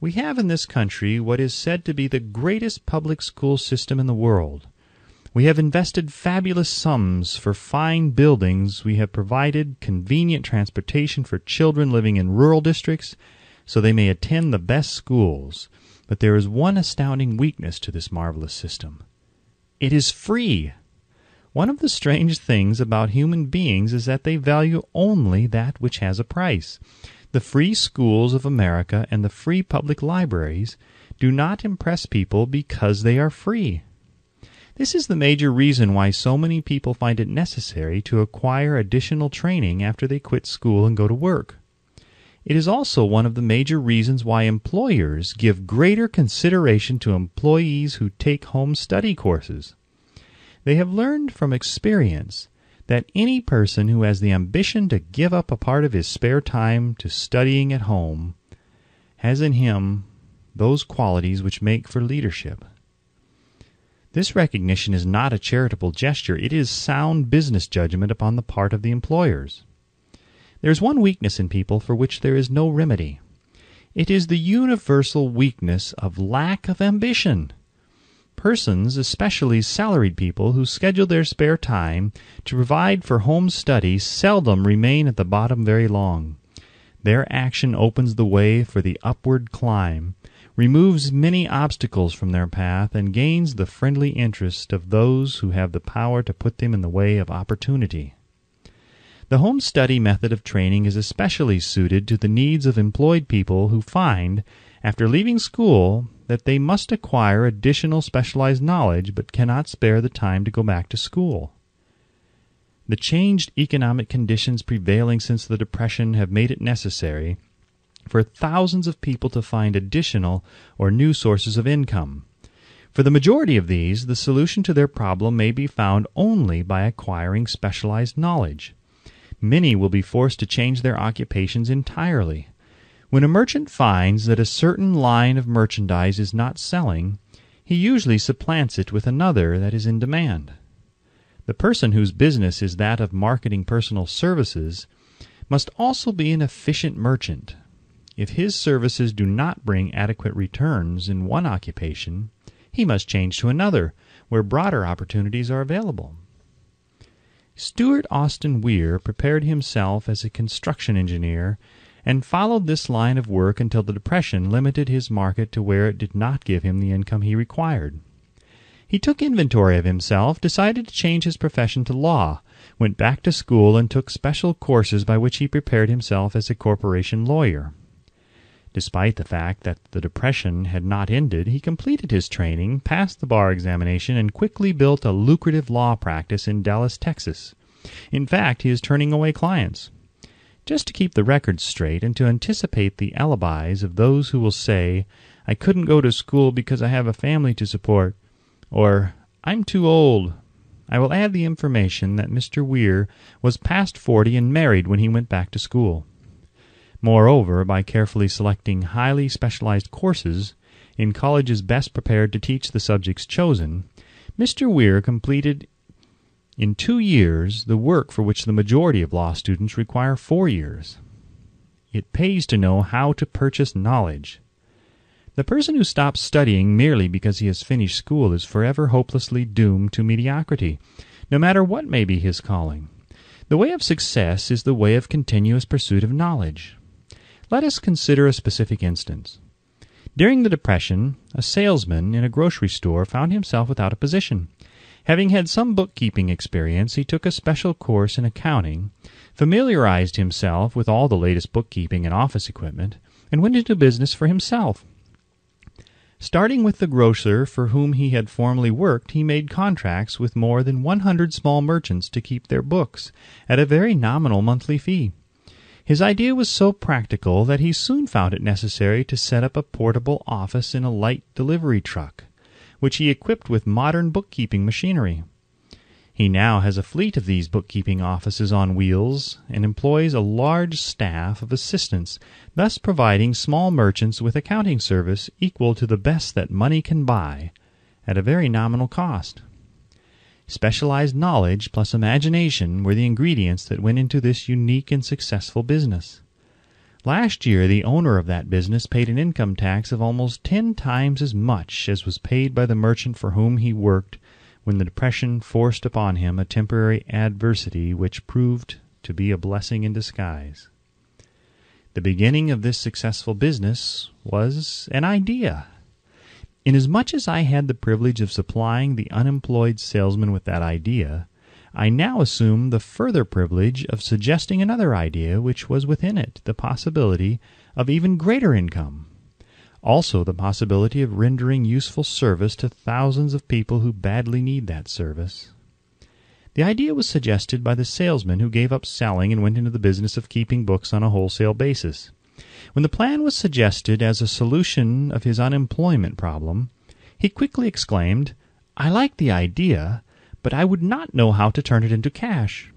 We have in this country what is said to be the greatest public school system in the world. We have invested fabulous sums for fine buildings. We have provided convenient transportation for children living in rural districts so they may attend the best schools. But there is one astounding weakness to this marvelous system. It is free. One of the strange things about human beings is that they value only that which has a price. The free schools of America and the free public libraries do not impress people because they are free. This is the major reason why so many people find it necessary to acquire additional training after they quit school and go to work. It is also one of the major reasons why employers give greater consideration to employees who take home study courses. They have learned from experience that any person who has the ambition to give up a part of his spare time to studying at home has in him those qualities which make for leadership. This recognition is not a charitable gesture, it is sound business judgment upon the part of the employers. There is one weakness in people for which there is no remedy. It is the universal weakness of lack of ambition. Persons, especially salaried people, who schedule their spare time to provide for home study seldom remain at the bottom very long. Their action opens the way for the upward climb, removes many obstacles from their path, and gains the friendly interest of those who have the power to put them in the way of opportunity. The home study method of training is especially suited to the needs of employed people who find, after leaving school, that they must acquire additional specialized knowledge but cannot spare the time to go back to school. The changed economic conditions prevailing since the Depression have made it necessary for thousands of people to find additional or new sources of income. For the majority of these, the solution to their problem may be found only by acquiring specialized knowledge. Many will be forced to change their occupations entirely. When a merchant finds that a certain line of merchandise is not selling, he usually supplants it with another that is in demand. The person whose business is that of marketing personal services must also be an efficient merchant. If his services do not bring adequate returns in one occupation, he must change to another where broader opportunities are available. Stewart Austin Weir prepared himself as a construction engineer and followed this line of work until the Depression limited his market to where it did not give him the income he required. He took inventory of himself, decided to change his profession to law, went back to school, and took special courses by which he prepared himself as a corporation lawyer. Despite the fact that the Depression had not ended, he completed his training, passed the bar examination, and quickly built a lucrative law practice in Dallas, Texas. In fact, he is turning away clients. Just to keep the records straight and to anticipate the alibis of those who will say, I couldn't go to school because I have a family to support, or I'm too old. I will add the information that Mr. Weir was past forty and married when he went back to school. Moreover, by carefully selecting highly specialized courses in colleges best prepared to teach the subjects chosen, Mr. Weir completed in two years the work for which the majority of law students require four years. It pays to know how to purchase knowledge. The person who stops studying merely because he has finished school is forever hopelessly doomed to mediocrity, no matter what may be his calling. The way of success is the way of continuous pursuit of knowledge. Let us consider a specific instance. During the Depression, a salesman in a grocery store found himself without a position. Having had some bookkeeping experience, he took a special course in accounting, familiarized himself with all the latest bookkeeping and office equipment, and went into business for himself. Starting with the grocer for whom he had formerly worked, he made contracts with more than 100 small merchants to keep their books at a very nominal monthly fee. His idea was so practical that he soon found it necessary to set up a portable office in a light delivery truck, which he equipped with modern bookkeeping machinery. He now has a fleet of these bookkeeping offices on wheels and employs a large staff of assistants, thus providing small merchants with accounting service equal to the best that money can buy at a very nominal cost. Specialized knowledge plus imagination were the ingredients that went into this unique and successful business. Last year the owner of that business paid an income tax of almost ten times as much as was paid by the merchant for whom he worked when the Depression forced upon him a temporary adversity which proved to be a blessing in disguise. The beginning of this successful business was an idea. Inasmuch as I had the privilege of supplying the unemployed salesman with that idea, I now assume the further privilege of suggesting another idea which was within it the possibility of even greater income also the possibility of rendering useful service to thousands of people who badly need that service. The idea was suggested by the salesman who gave up selling and went into the business of keeping books on a wholesale basis. When the plan was suggested as a solution of his unemployment problem, he quickly exclaimed, I like the idea, but I would not know how to turn it into cash.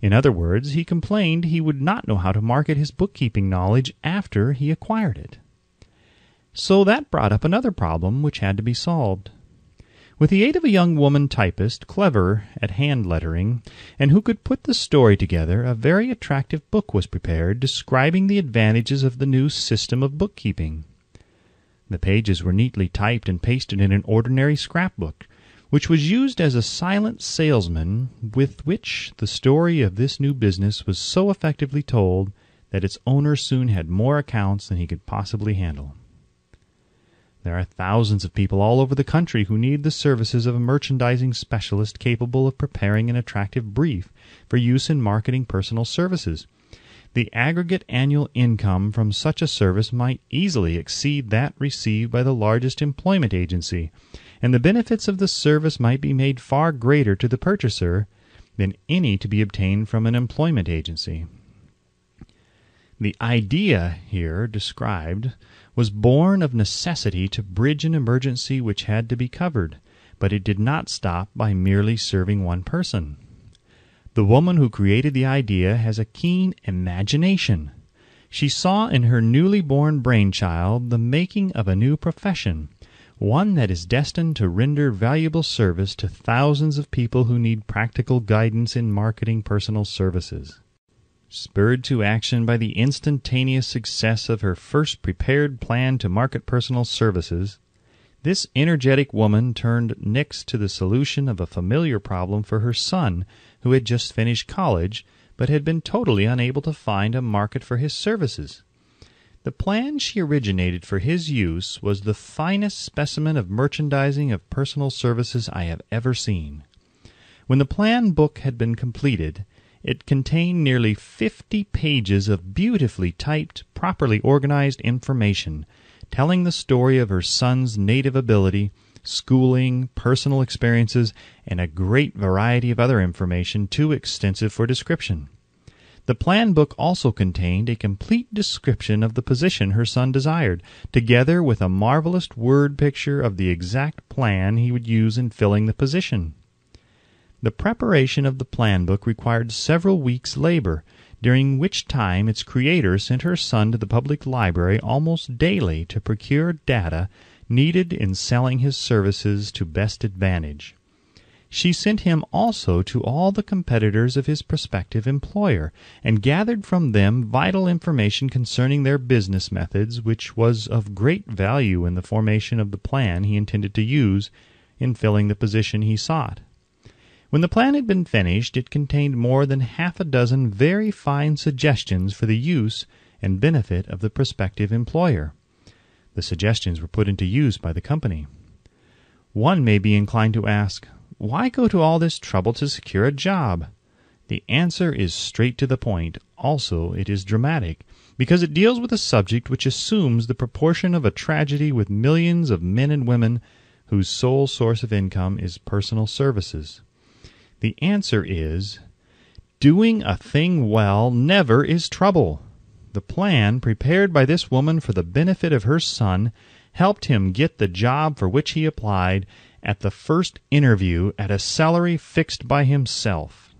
In other words, he complained he would not know how to market his bookkeeping knowledge after he acquired it. So that brought up another problem which had to be solved. With the aid of a young woman typist, clever at hand lettering, and who could put the story together, a very attractive book was prepared describing the advantages of the new system of bookkeeping. The pages were neatly typed and pasted in an ordinary scrapbook, which was used as a silent salesman with which the story of this new business was so effectively told that its owner soon had more accounts than he could possibly handle. There are thousands of people all over the country who need the services of a merchandising specialist capable of preparing an attractive brief for use in marketing personal services. The aggregate annual income from such a service might easily exceed that received by the largest employment agency, and the benefits of the service might be made far greater to the purchaser than any to be obtained from an employment agency. The idea here described was born of necessity to bridge an emergency which had to be covered, but it did not stop by merely serving one person. The woman who created the idea has a keen imagination. She saw in her newly born brainchild the making of a new profession, one that is destined to render valuable service to thousands of people who need practical guidance in marketing personal services. Spurred to action by the instantaneous success of her first prepared plan to market personal services, this energetic woman turned next to the solution of a familiar problem for her son, who had just finished college, but had been totally unable to find a market for his services. The plan she originated for his use was the finest specimen of merchandising of personal services I have ever seen. When the plan book had been completed, it contained nearly fifty pages of beautifully typed, properly organized information, telling the story of her son's native ability, schooling, personal experiences, and a great variety of other information too extensive for description. The plan book also contained a complete description of the position her son desired, together with a marvelous word picture of the exact plan he would use in filling the position. The preparation of the plan book required several weeks' labor, during which time its creator sent her son to the public library almost daily to procure data needed in selling his services to best advantage. She sent him also to all the competitors of his prospective employer, and gathered from them vital information concerning their business methods, which was of great value in the formation of the plan he intended to use in filling the position he sought. When the plan had been finished, it contained more than half a dozen very fine suggestions for the use and benefit of the prospective employer. The suggestions were put into use by the company. One may be inclined to ask, why go to all this trouble to secure a job? The answer is straight to the point. Also, it is dramatic, because it deals with a subject which assumes the proportion of a tragedy with millions of men and women whose sole source of income is personal services. The answer is doing a thing well never is trouble. The plan prepared by this woman for the benefit of her son helped him get the job for which he applied at the first interview at a salary fixed by himself.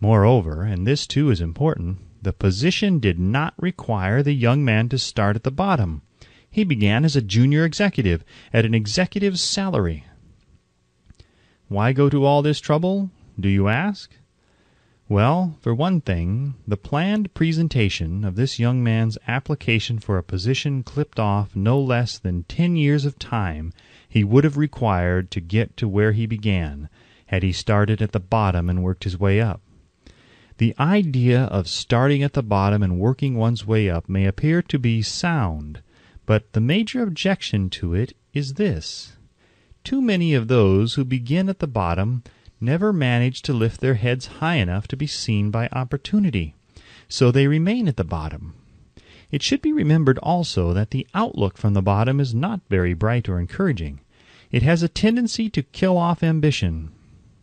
Moreover, and this too is important, the position did not require the young man to start at the bottom. He began as a junior executive at an executive's salary. Why go to all this trouble, do you ask? Well, for one thing, the planned presentation of this young man's application for a position clipped off no less than ten years of time he would have required to get to where he began, had he started at the bottom and worked his way up. The idea of starting at the bottom and working one's way up may appear to be sound, but the major objection to it is this. Too many of those who begin at the bottom never manage to lift their heads high enough to be seen by opportunity, so they remain at the bottom. It should be remembered also that the outlook from the bottom is not very bright or encouraging. It has a tendency to kill off ambition.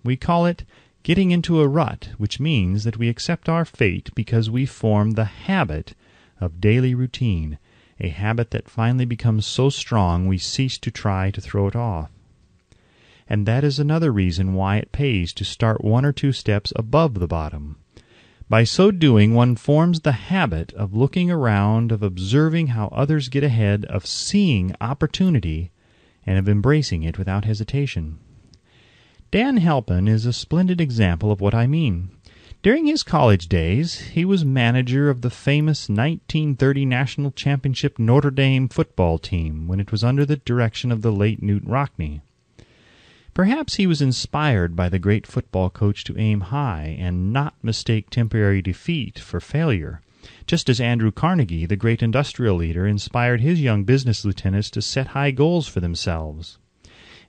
We call it getting into a rut, which means that we accept our fate because we form the habit of daily routine, a habit that finally becomes so strong we cease to try to throw it off and that is another reason why it pays to start one or two steps above the bottom. By so doing, one forms the habit of looking around, of observing how others get ahead, of seeing opportunity, and of embracing it without hesitation. Dan Halpin is a splendid example of what I mean. During his college days, he was manager of the famous 1930 National Championship Notre Dame football team when it was under the direction of the late Knute Rockne. Perhaps he was inspired by the great football coach to aim high and not mistake temporary defeat for failure, just as Andrew Carnegie, the great industrial leader, inspired his young business lieutenants to set high goals for themselves.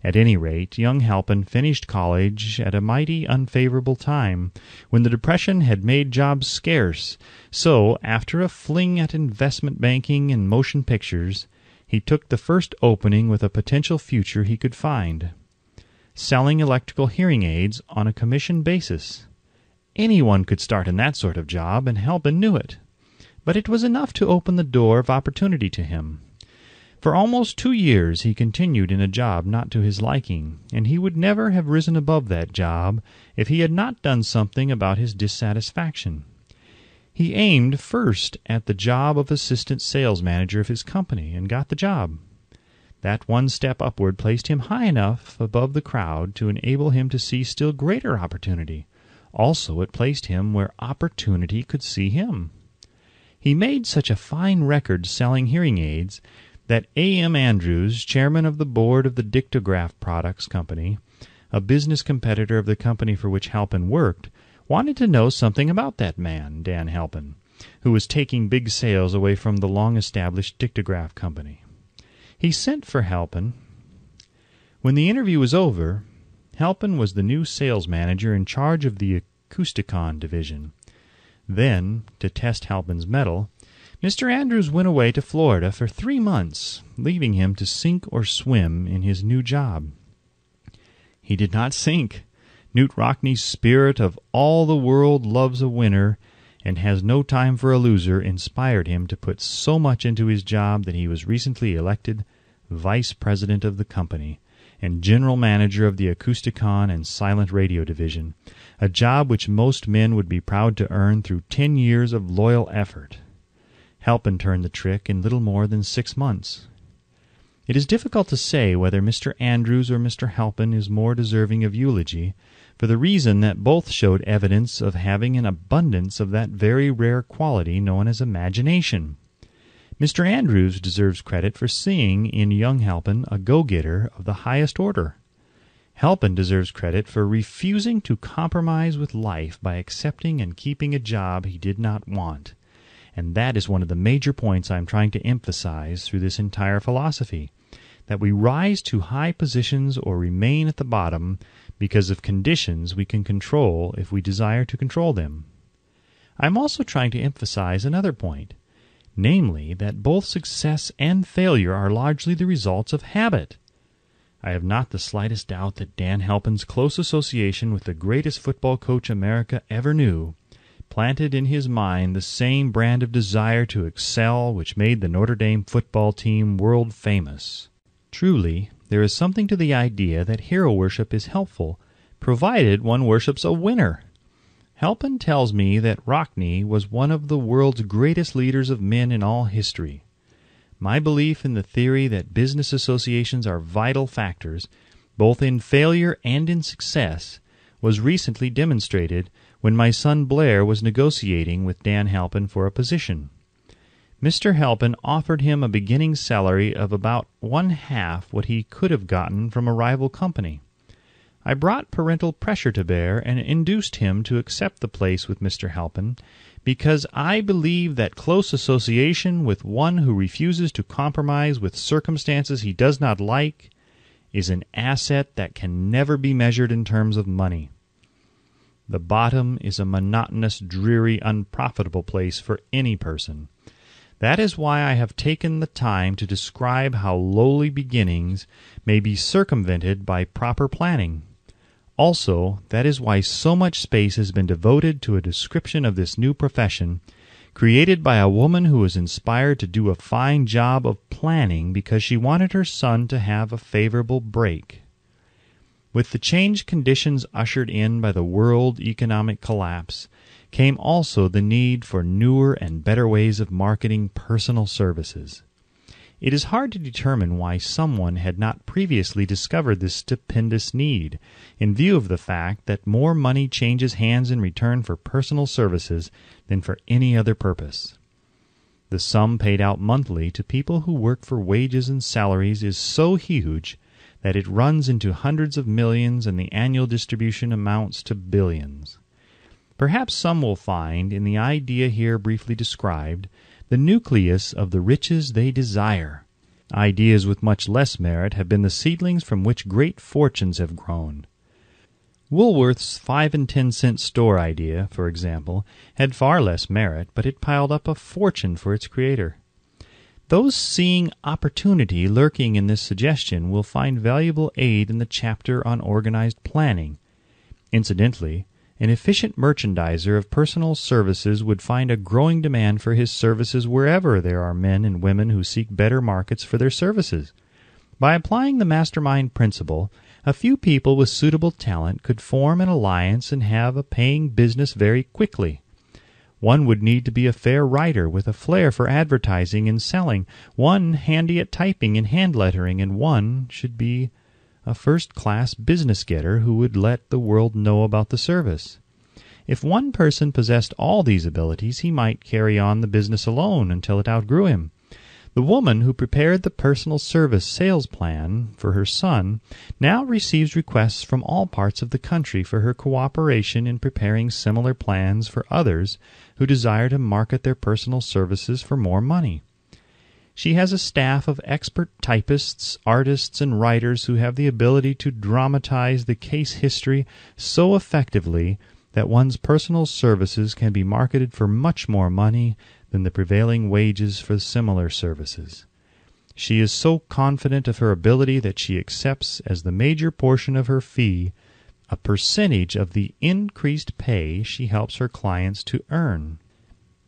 At any rate, young Halpin finished college at a mighty unfavorable time, when the Depression had made jobs scarce, so, after a fling at investment banking and motion pictures, he took the first opening with a potential future he could find. Selling electrical hearing aids on a commission basis. Anyone could start in that sort of job, and Halpin knew it. But it was enough to open the door of opportunity to him. For almost two years he continued in a job not to his liking, and he would never have risen above that job if he had not done something about his dissatisfaction. He aimed first at the job of assistant sales manager of his company, and got the job. That one step upward placed him high enough above the crowd to enable him to see still greater opportunity. Also, it placed him where opportunity could see him. He made such a fine record selling hearing aids that A. M. Andrews, chairman of the board of the Dictograph Products Company, a business competitor of the company for which Halpin worked, wanted to know something about that man, Dan Halpin, who was taking big sales away from the long established Dictograph Company. He sent for Halpin. When the interview was over, Halpin was the new sales manager in charge of the Acousticon division. Then, to test Halpin's mettle, Mr. Andrews went away to Florida for three months, leaving him to sink or swim in his new job. He did not sink. Knute Rockne's spirit of all the world loves a winner and has no time for a loser inspired him to put so much into his job that he was recently elected vice president of the company and general manager of the Acousticon and Silent Radio division, a job which most men would be proud to earn through ten years of loyal effort. Halpin turned the trick in little more than six months. It is difficult to say whether Mr. Andrews or Mr. Halpin is more deserving of eulogy, for the reason that both showed evidence of having an abundance of that very rare quality known as imagination. Mr. Andrews deserves credit for seeing in young Halpin a go-getter of the highest order. Halpin deserves credit for refusing to compromise with life by accepting and keeping a job he did not want and that is one of the major points I am trying to emphasize through this entire philosophy that we rise to high positions or remain at the bottom because of conditions we can control if we desire to control them. I am also trying to emphasize another point, namely that both success and failure are largely the results of habit. I have not the slightest doubt that Dan Halpin's close association with the greatest football coach America ever knew planted in his mind the same brand of desire to excel which made the Notre Dame football team world famous. Truly, there is something to the idea that hero worship is helpful, provided one worships a winner. Halpin tells me that Rockne was one of the world's greatest leaders of men in all history. My belief in the theory that business associations are vital factors, both in failure and in success, was recently demonstrated when my son Blair was negotiating with Dan Halpin for a position. Mr. Halpin offered him a beginning salary of about one half what he could have gotten from a rival company. I brought parental pressure to bear and induced him to accept the place with Mr. Halpin because I believe that close association with one who refuses to compromise with circumstances he does not like is an asset that can never be measured in terms of money. The bottom is a monotonous, dreary, unprofitable place for any person. That is why I have taken the time to describe how lowly beginnings may be circumvented by proper planning. Also, that is why so much space has been devoted to a description of this new profession, created by a woman who was inspired to do a fine job of planning because she wanted her son to have a favorable break. With the changed conditions ushered in by the world economic collapse came also the need for newer and better ways of marketing personal services. It is hard to determine why someone had not previously discovered this stupendous need, in view of the fact that more money changes hands in return for personal services than for any other purpose. The sum paid out monthly to people who work for wages and salaries is so huge that it runs into hundreds of millions and the annual distribution amounts to billions. Perhaps some will find in the idea here briefly described the nucleus of the riches they desire. Ideas with much less merit have been the seedlings from which great fortunes have grown. Woolworth's five and ten cent store idea, for example, had far less merit, but it piled up a fortune for its creator. Those seeing opportunity lurking in this suggestion will find valuable aid in the chapter on organized planning. Incidentally, an efficient merchandiser of personal services would find a growing demand for his services wherever there are men and women who seek better markets for their services. By applying the mastermind principle, a few people with suitable talent could form an alliance and have a paying business very quickly. One would need to be a fair writer with a flair for advertising and selling, one handy at typing and hand lettering, and one should be a first class business getter who would let the world know about the service. If one person possessed all these abilities, he might carry on the business alone until it outgrew him. The woman who prepared the personal service sales plan for her son now receives requests from all parts of the country for her cooperation in preparing similar plans for others who desire to market their personal services for more money. She has a staff of expert typists, artists, and writers who have the ability to dramatize the case history so effectively that one's personal services can be marketed for much more money than the prevailing wages for similar services. She is so confident of her ability that she accepts as the major portion of her fee a percentage of the increased pay she helps her clients to earn.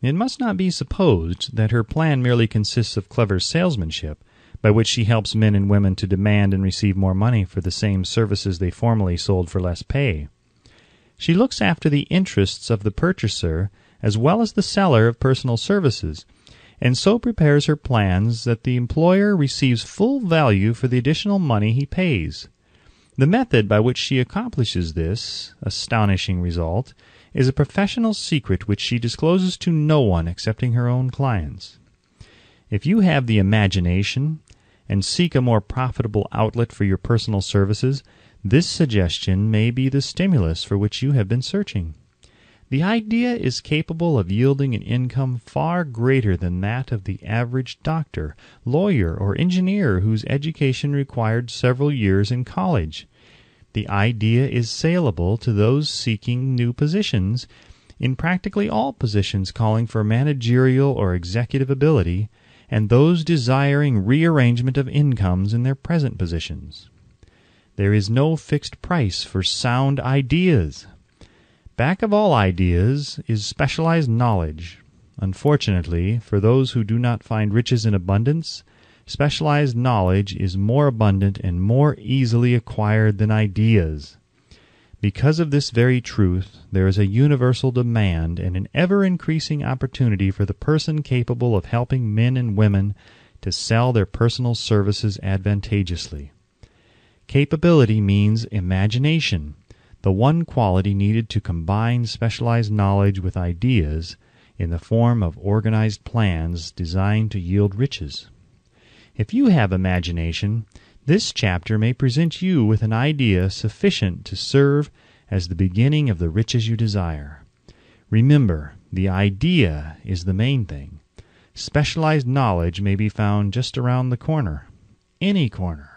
It must not be supposed that her plan merely consists of clever salesmanship, by which she helps men and women to demand and receive more money for the same services they formerly sold for less pay. She looks after the interests of the purchaser as well as the seller of personal services, and so prepares her plans that the employer receives full value for the additional money he pays. The method by which she accomplishes this astonishing result is a professional secret which she discloses to no one excepting her own clients. If you have the imagination and seek a more profitable outlet for your personal services, this suggestion may be the stimulus for which you have been searching. The idea is capable of yielding an income far greater than that of the average doctor, lawyer, or engineer whose education required several years in college. The idea is saleable to those seeking new positions in practically all positions calling for managerial or executive ability, and those desiring rearrangement of incomes in their present positions. There is no fixed price for sound ideas. Back of all ideas is specialized knowledge. Unfortunately, for those who do not find riches in abundance, Specialized knowledge is more abundant and more easily acquired than ideas. Because of this very truth, there is a universal demand and an ever increasing opportunity for the person capable of helping men and women to sell their personal services advantageously. Capability means imagination, the one quality needed to combine specialized knowledge with ideas in the form of organized plans designed to yield riches. If you have imagination, this chapter may present you with an idea sufficient to serve as the beginning of the riches you desire. Remember, the idea is the main thing. Specialized knowledge may be found just around the corner. Any corner.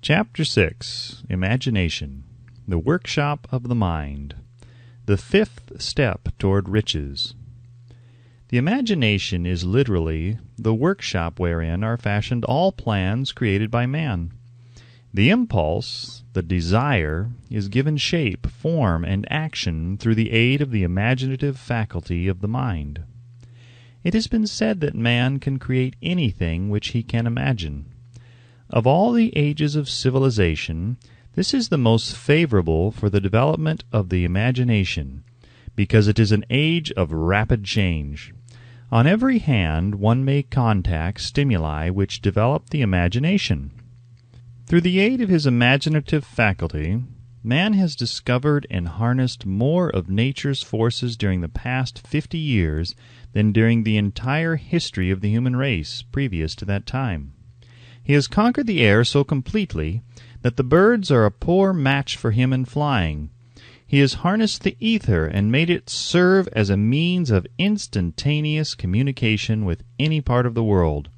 Chapter 6 Imagination The Workshop of the Mind The Fifth Step Toward Riches the imagination is literally the workshop wherein are fashioned all plans created by man. The impulse, the desire, is given shape, form, and action through the aid of the imaginative faculty of the mind. It has been said that man can create anything which he can imagine. Of all the ages of civilization, this is the most favorable for the development of the imagination, because it is an age of rapid change. On every hand one may contact stimuli which develop the imagination. Through the aid of his imaginative faculty, man has discovered and harnessed more of nature's forces during the past fifty years than during the entire history of the human race previous to that time. He has conquered the air so completely that the birds are a poor match for him in flying, He has harnessed the ether and made it serve as a means of instantaneous communication with any part of the world.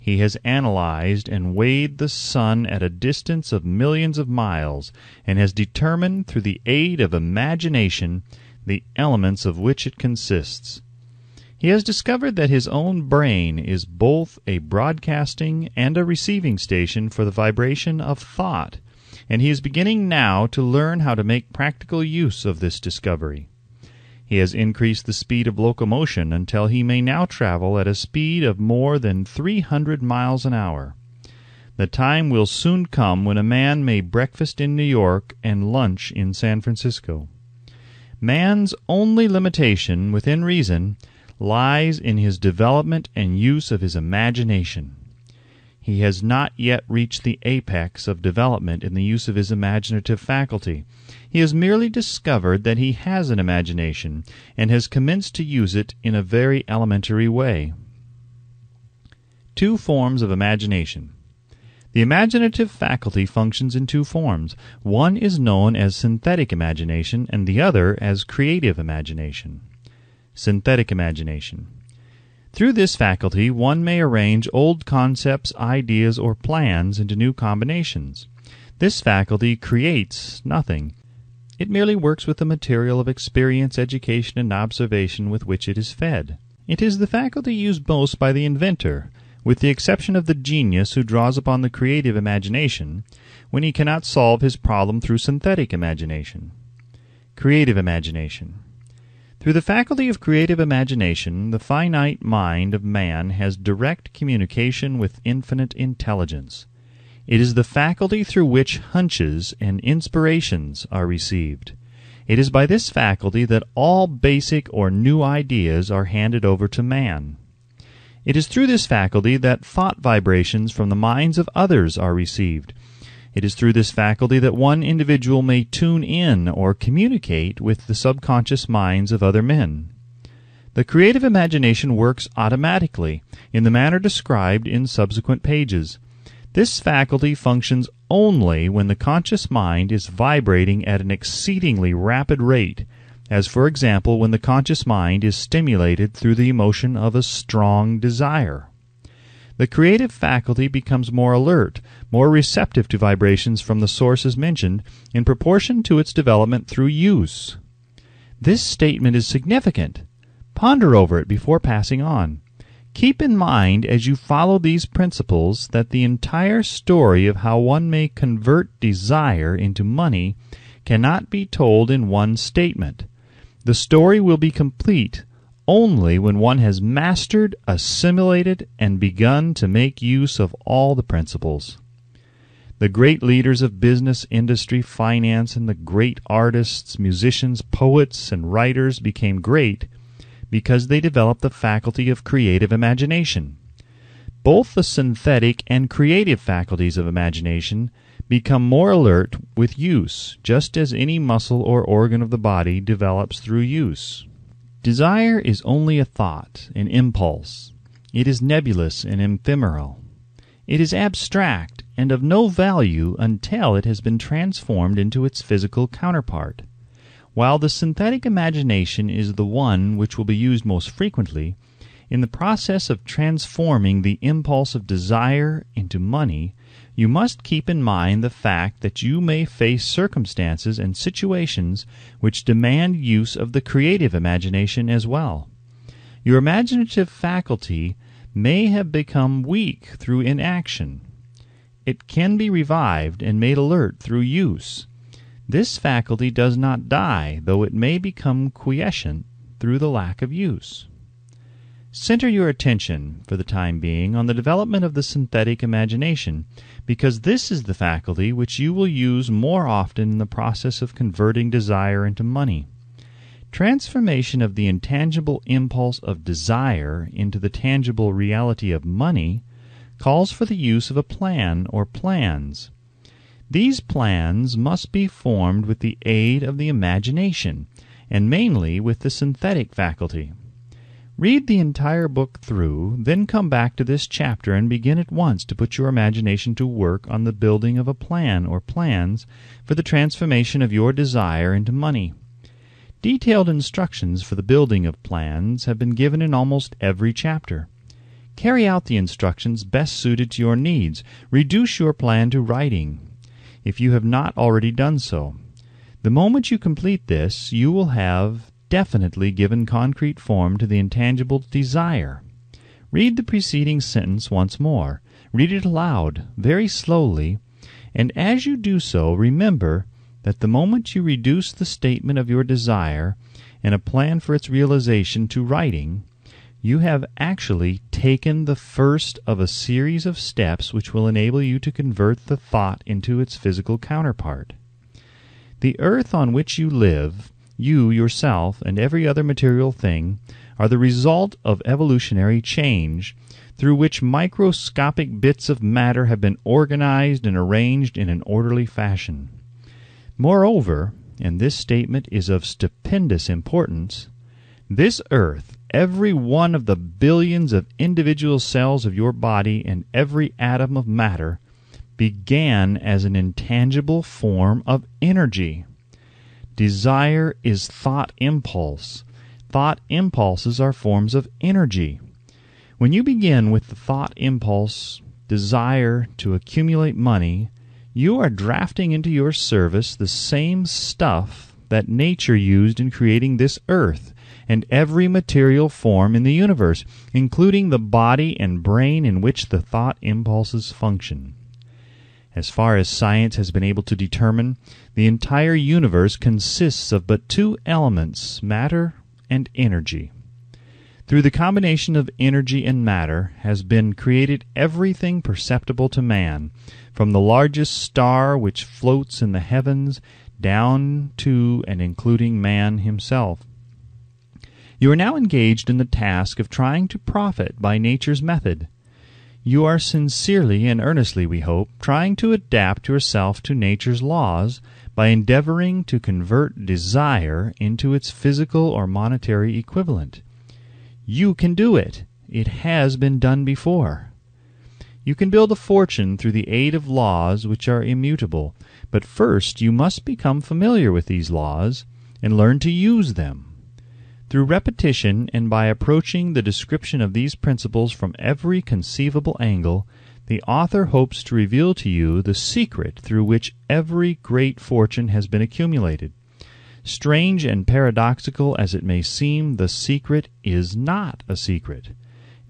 He has analyzed and weighed the sun at a distance of millions of miles, and has determined through the aid of imagination the elements of which it consists. He has discovered that his own brain is both a broadcasting and a receiving station for the vibration of thought and he is beginning now to learn how to make practical use of this discovery. He has increased the speed of locomotion until he may now travel at a speed of more than 300 miles an hour. The time will soon come when a man may breakfast in New York and lunch in San Francisco. Man's only limitation, within reason, lies in his development and use of his imagination. He has not yet reached the apex of development in the use of his imaginative faculty. He has merely discovered that he has an imagination, and has commenced to use it in a very elementary way. Two forms of imagination. The imaginative faculty functions in two forms. One is known as synthetic imagination, and the other as creative imagination. Synthetic imagination. Through this faculty one may arrange old concepts, ideas, or plans into new combinations. This faculty creates nothing. It merely works with the material of experience, education, and observation with which it is fed. It is the faculty used most by the inventor, with the exception of the genius who draws upon the creative imagination when he cannot solve his problem through synthetic imagination. Creative imagination. Through the faculty of creative imagination, the finite mind of man has direct communication with infinite intelligence. It is the faculty through which hunches and inspirations are received. It is by this faculty that all basic or new ideas are handed over to man. It is through this faculty that thought vibrations from the minds of others are received, it is through this faculty that one individual may tune in or communicate with the subconscious minds of other men. The creative imagination works automatically, in the manner described in subsequent pages. This faculty functions only when the conscious mind is vibrating at an exceedingly rapid rate, as for example when the conscious mind is stimulated through the emotion of a strong desire. The creative faculty becomes more alert, more receptive to vibrations from the sources mentioned, in proportion to its development through use. This statement is significant. Ponder over it before passing on. Keep in mind as you follow these principles that the entire story of how one may convert desire into money cannot be told in one statement. The story will be complete only when one has mastered, assimilated, and begun to make use of all the principles. The great leaders of business, industry, finance, and the great artists, musicians, poets, and writers became great because they developed the faculty of creative imagination. Both the synthetic and creative faculties of imagination become more alert with use, just as any muscle or organ of the body develops through use. Desire is only a thought, an impulse. It is nebulous and ephemeral. It is abstract and of no value until it has been transformed into its physical counterpart. While the synthetic imagination is the one which will be used most frequently, in the process of transforming the impulse of desire into money, you must keep in mind the fact that you may face circumstances and situations which demand use of the creative imagination as well. Your imaginative faculty may have become weak through inaction. It can be revived and made alert through use. This faculty does not die, though it may become quiescent through the lack of use. Center your attention, for the time being, on the development of the synthetic imagination, because this is the faculty which you will use more often in the process of converting desire into money. Transformation of the intangible impulse of desire into the tangible reality of money calls for the use of a plan or plans. These plans must be formed with the aid of the imagination, and mainly with the synthetic faculty. Read the entire book through, then come back to this chapter and begin at once to put your imagination to work on the building of a plan or plans for the transformation of your desire into money. Detailed instructions for the building of plans have been given in almost every chapter. Carry out the instructions best suited to your needs. Reduce your plan to writing, if you have not already done so. The moment you complete this, you will have definitely given concrete form to the intangible desire. Read the preceding sentence once more. Read it aloud, very slowly, and as you do so, remember that the moment you reduce the statement of your desire and a plan for its realization to writing, you have actually taken the first of a series of steps which will enable you to convert the thought into its physical counterpart. The earth on which you live you, yourself, and every other material thing are the result of evolutionary change, through which microscopic bits of matter have been organized and arranged in an orderly fashion. Moreover, and this statement is of stupendous importance, this earth, every one of the billions of individual cells of your body and every atom of matter, began as an intangible form of energy. Desire is thought impulse. Thought impulses are forms of energy. When you begin with the thought impulse, desire to accumulate money, you are drafting into your service the same stuff that nature used in creating this earth and every material form in the universe, including the body and brain in which the thought impulses function. As far as science has been able to determine, the entire universe consists of but two elements, matter and energy. Through the combination of energy and matter has been created everything perceptible to man, from the largest star which floats in the heavens down to and including man himself. You are now engaged in the task of trying to profit by nature's method. You are sincerely and earnestly, we hope, trying to adapt yourself to nature's laws by endeavoring to convert desire into its physical or monetary equivalent. You can do it. It has been done before. You can build a fortune through the aid of laws which are immutable, but first you must become familiar with these laws and learn to use them. Through repetition and by approaching the description of these principles from every conceivable angle, the author hopes to reveal to you the secret through which every great fortune has been accumulated. Strange and paradoxical as it may seem, the secret is not a secret.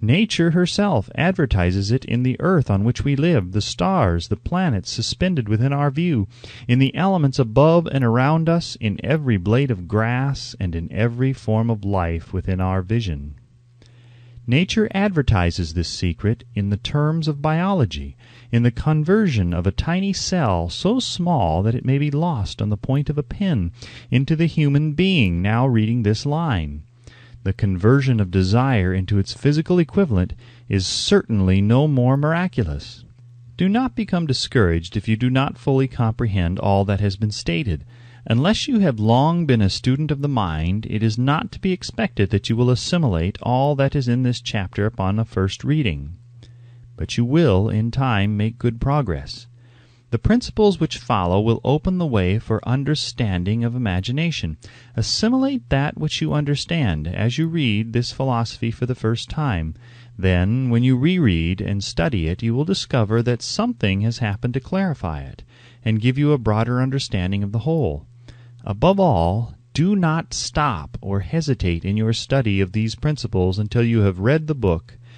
Nature herself advertises it in the earth on which we live, the stars, the planets suspended within our view, in the elements above and around us, in every blade of grass, and in every form of life within our vision. Nature advertises this secret in the terms of biology, in the conversion of a tiny cell so small that it may be lost on the point of a pin into the human being now reading this line the conversion of desire into its physical equivalent is certainly no more miraculous. Do not become discouraged if you do not fully comprehend all that has been stated. Unless you have long been a student of the mind, it is not to be expected that you will assimilate all that is in this chapter upon a first reading. But you will, in time, make good progress. The principles which follow will open the way for understanding of imagination. Assimilate that which you understand as you read this philosophy for the first time. Then, when you reread and study it, you will discover that something has happened to clarify it, and give you a broader understanding of the whole. Above all, do not stop or hesitate in your study of these principles until you have read the book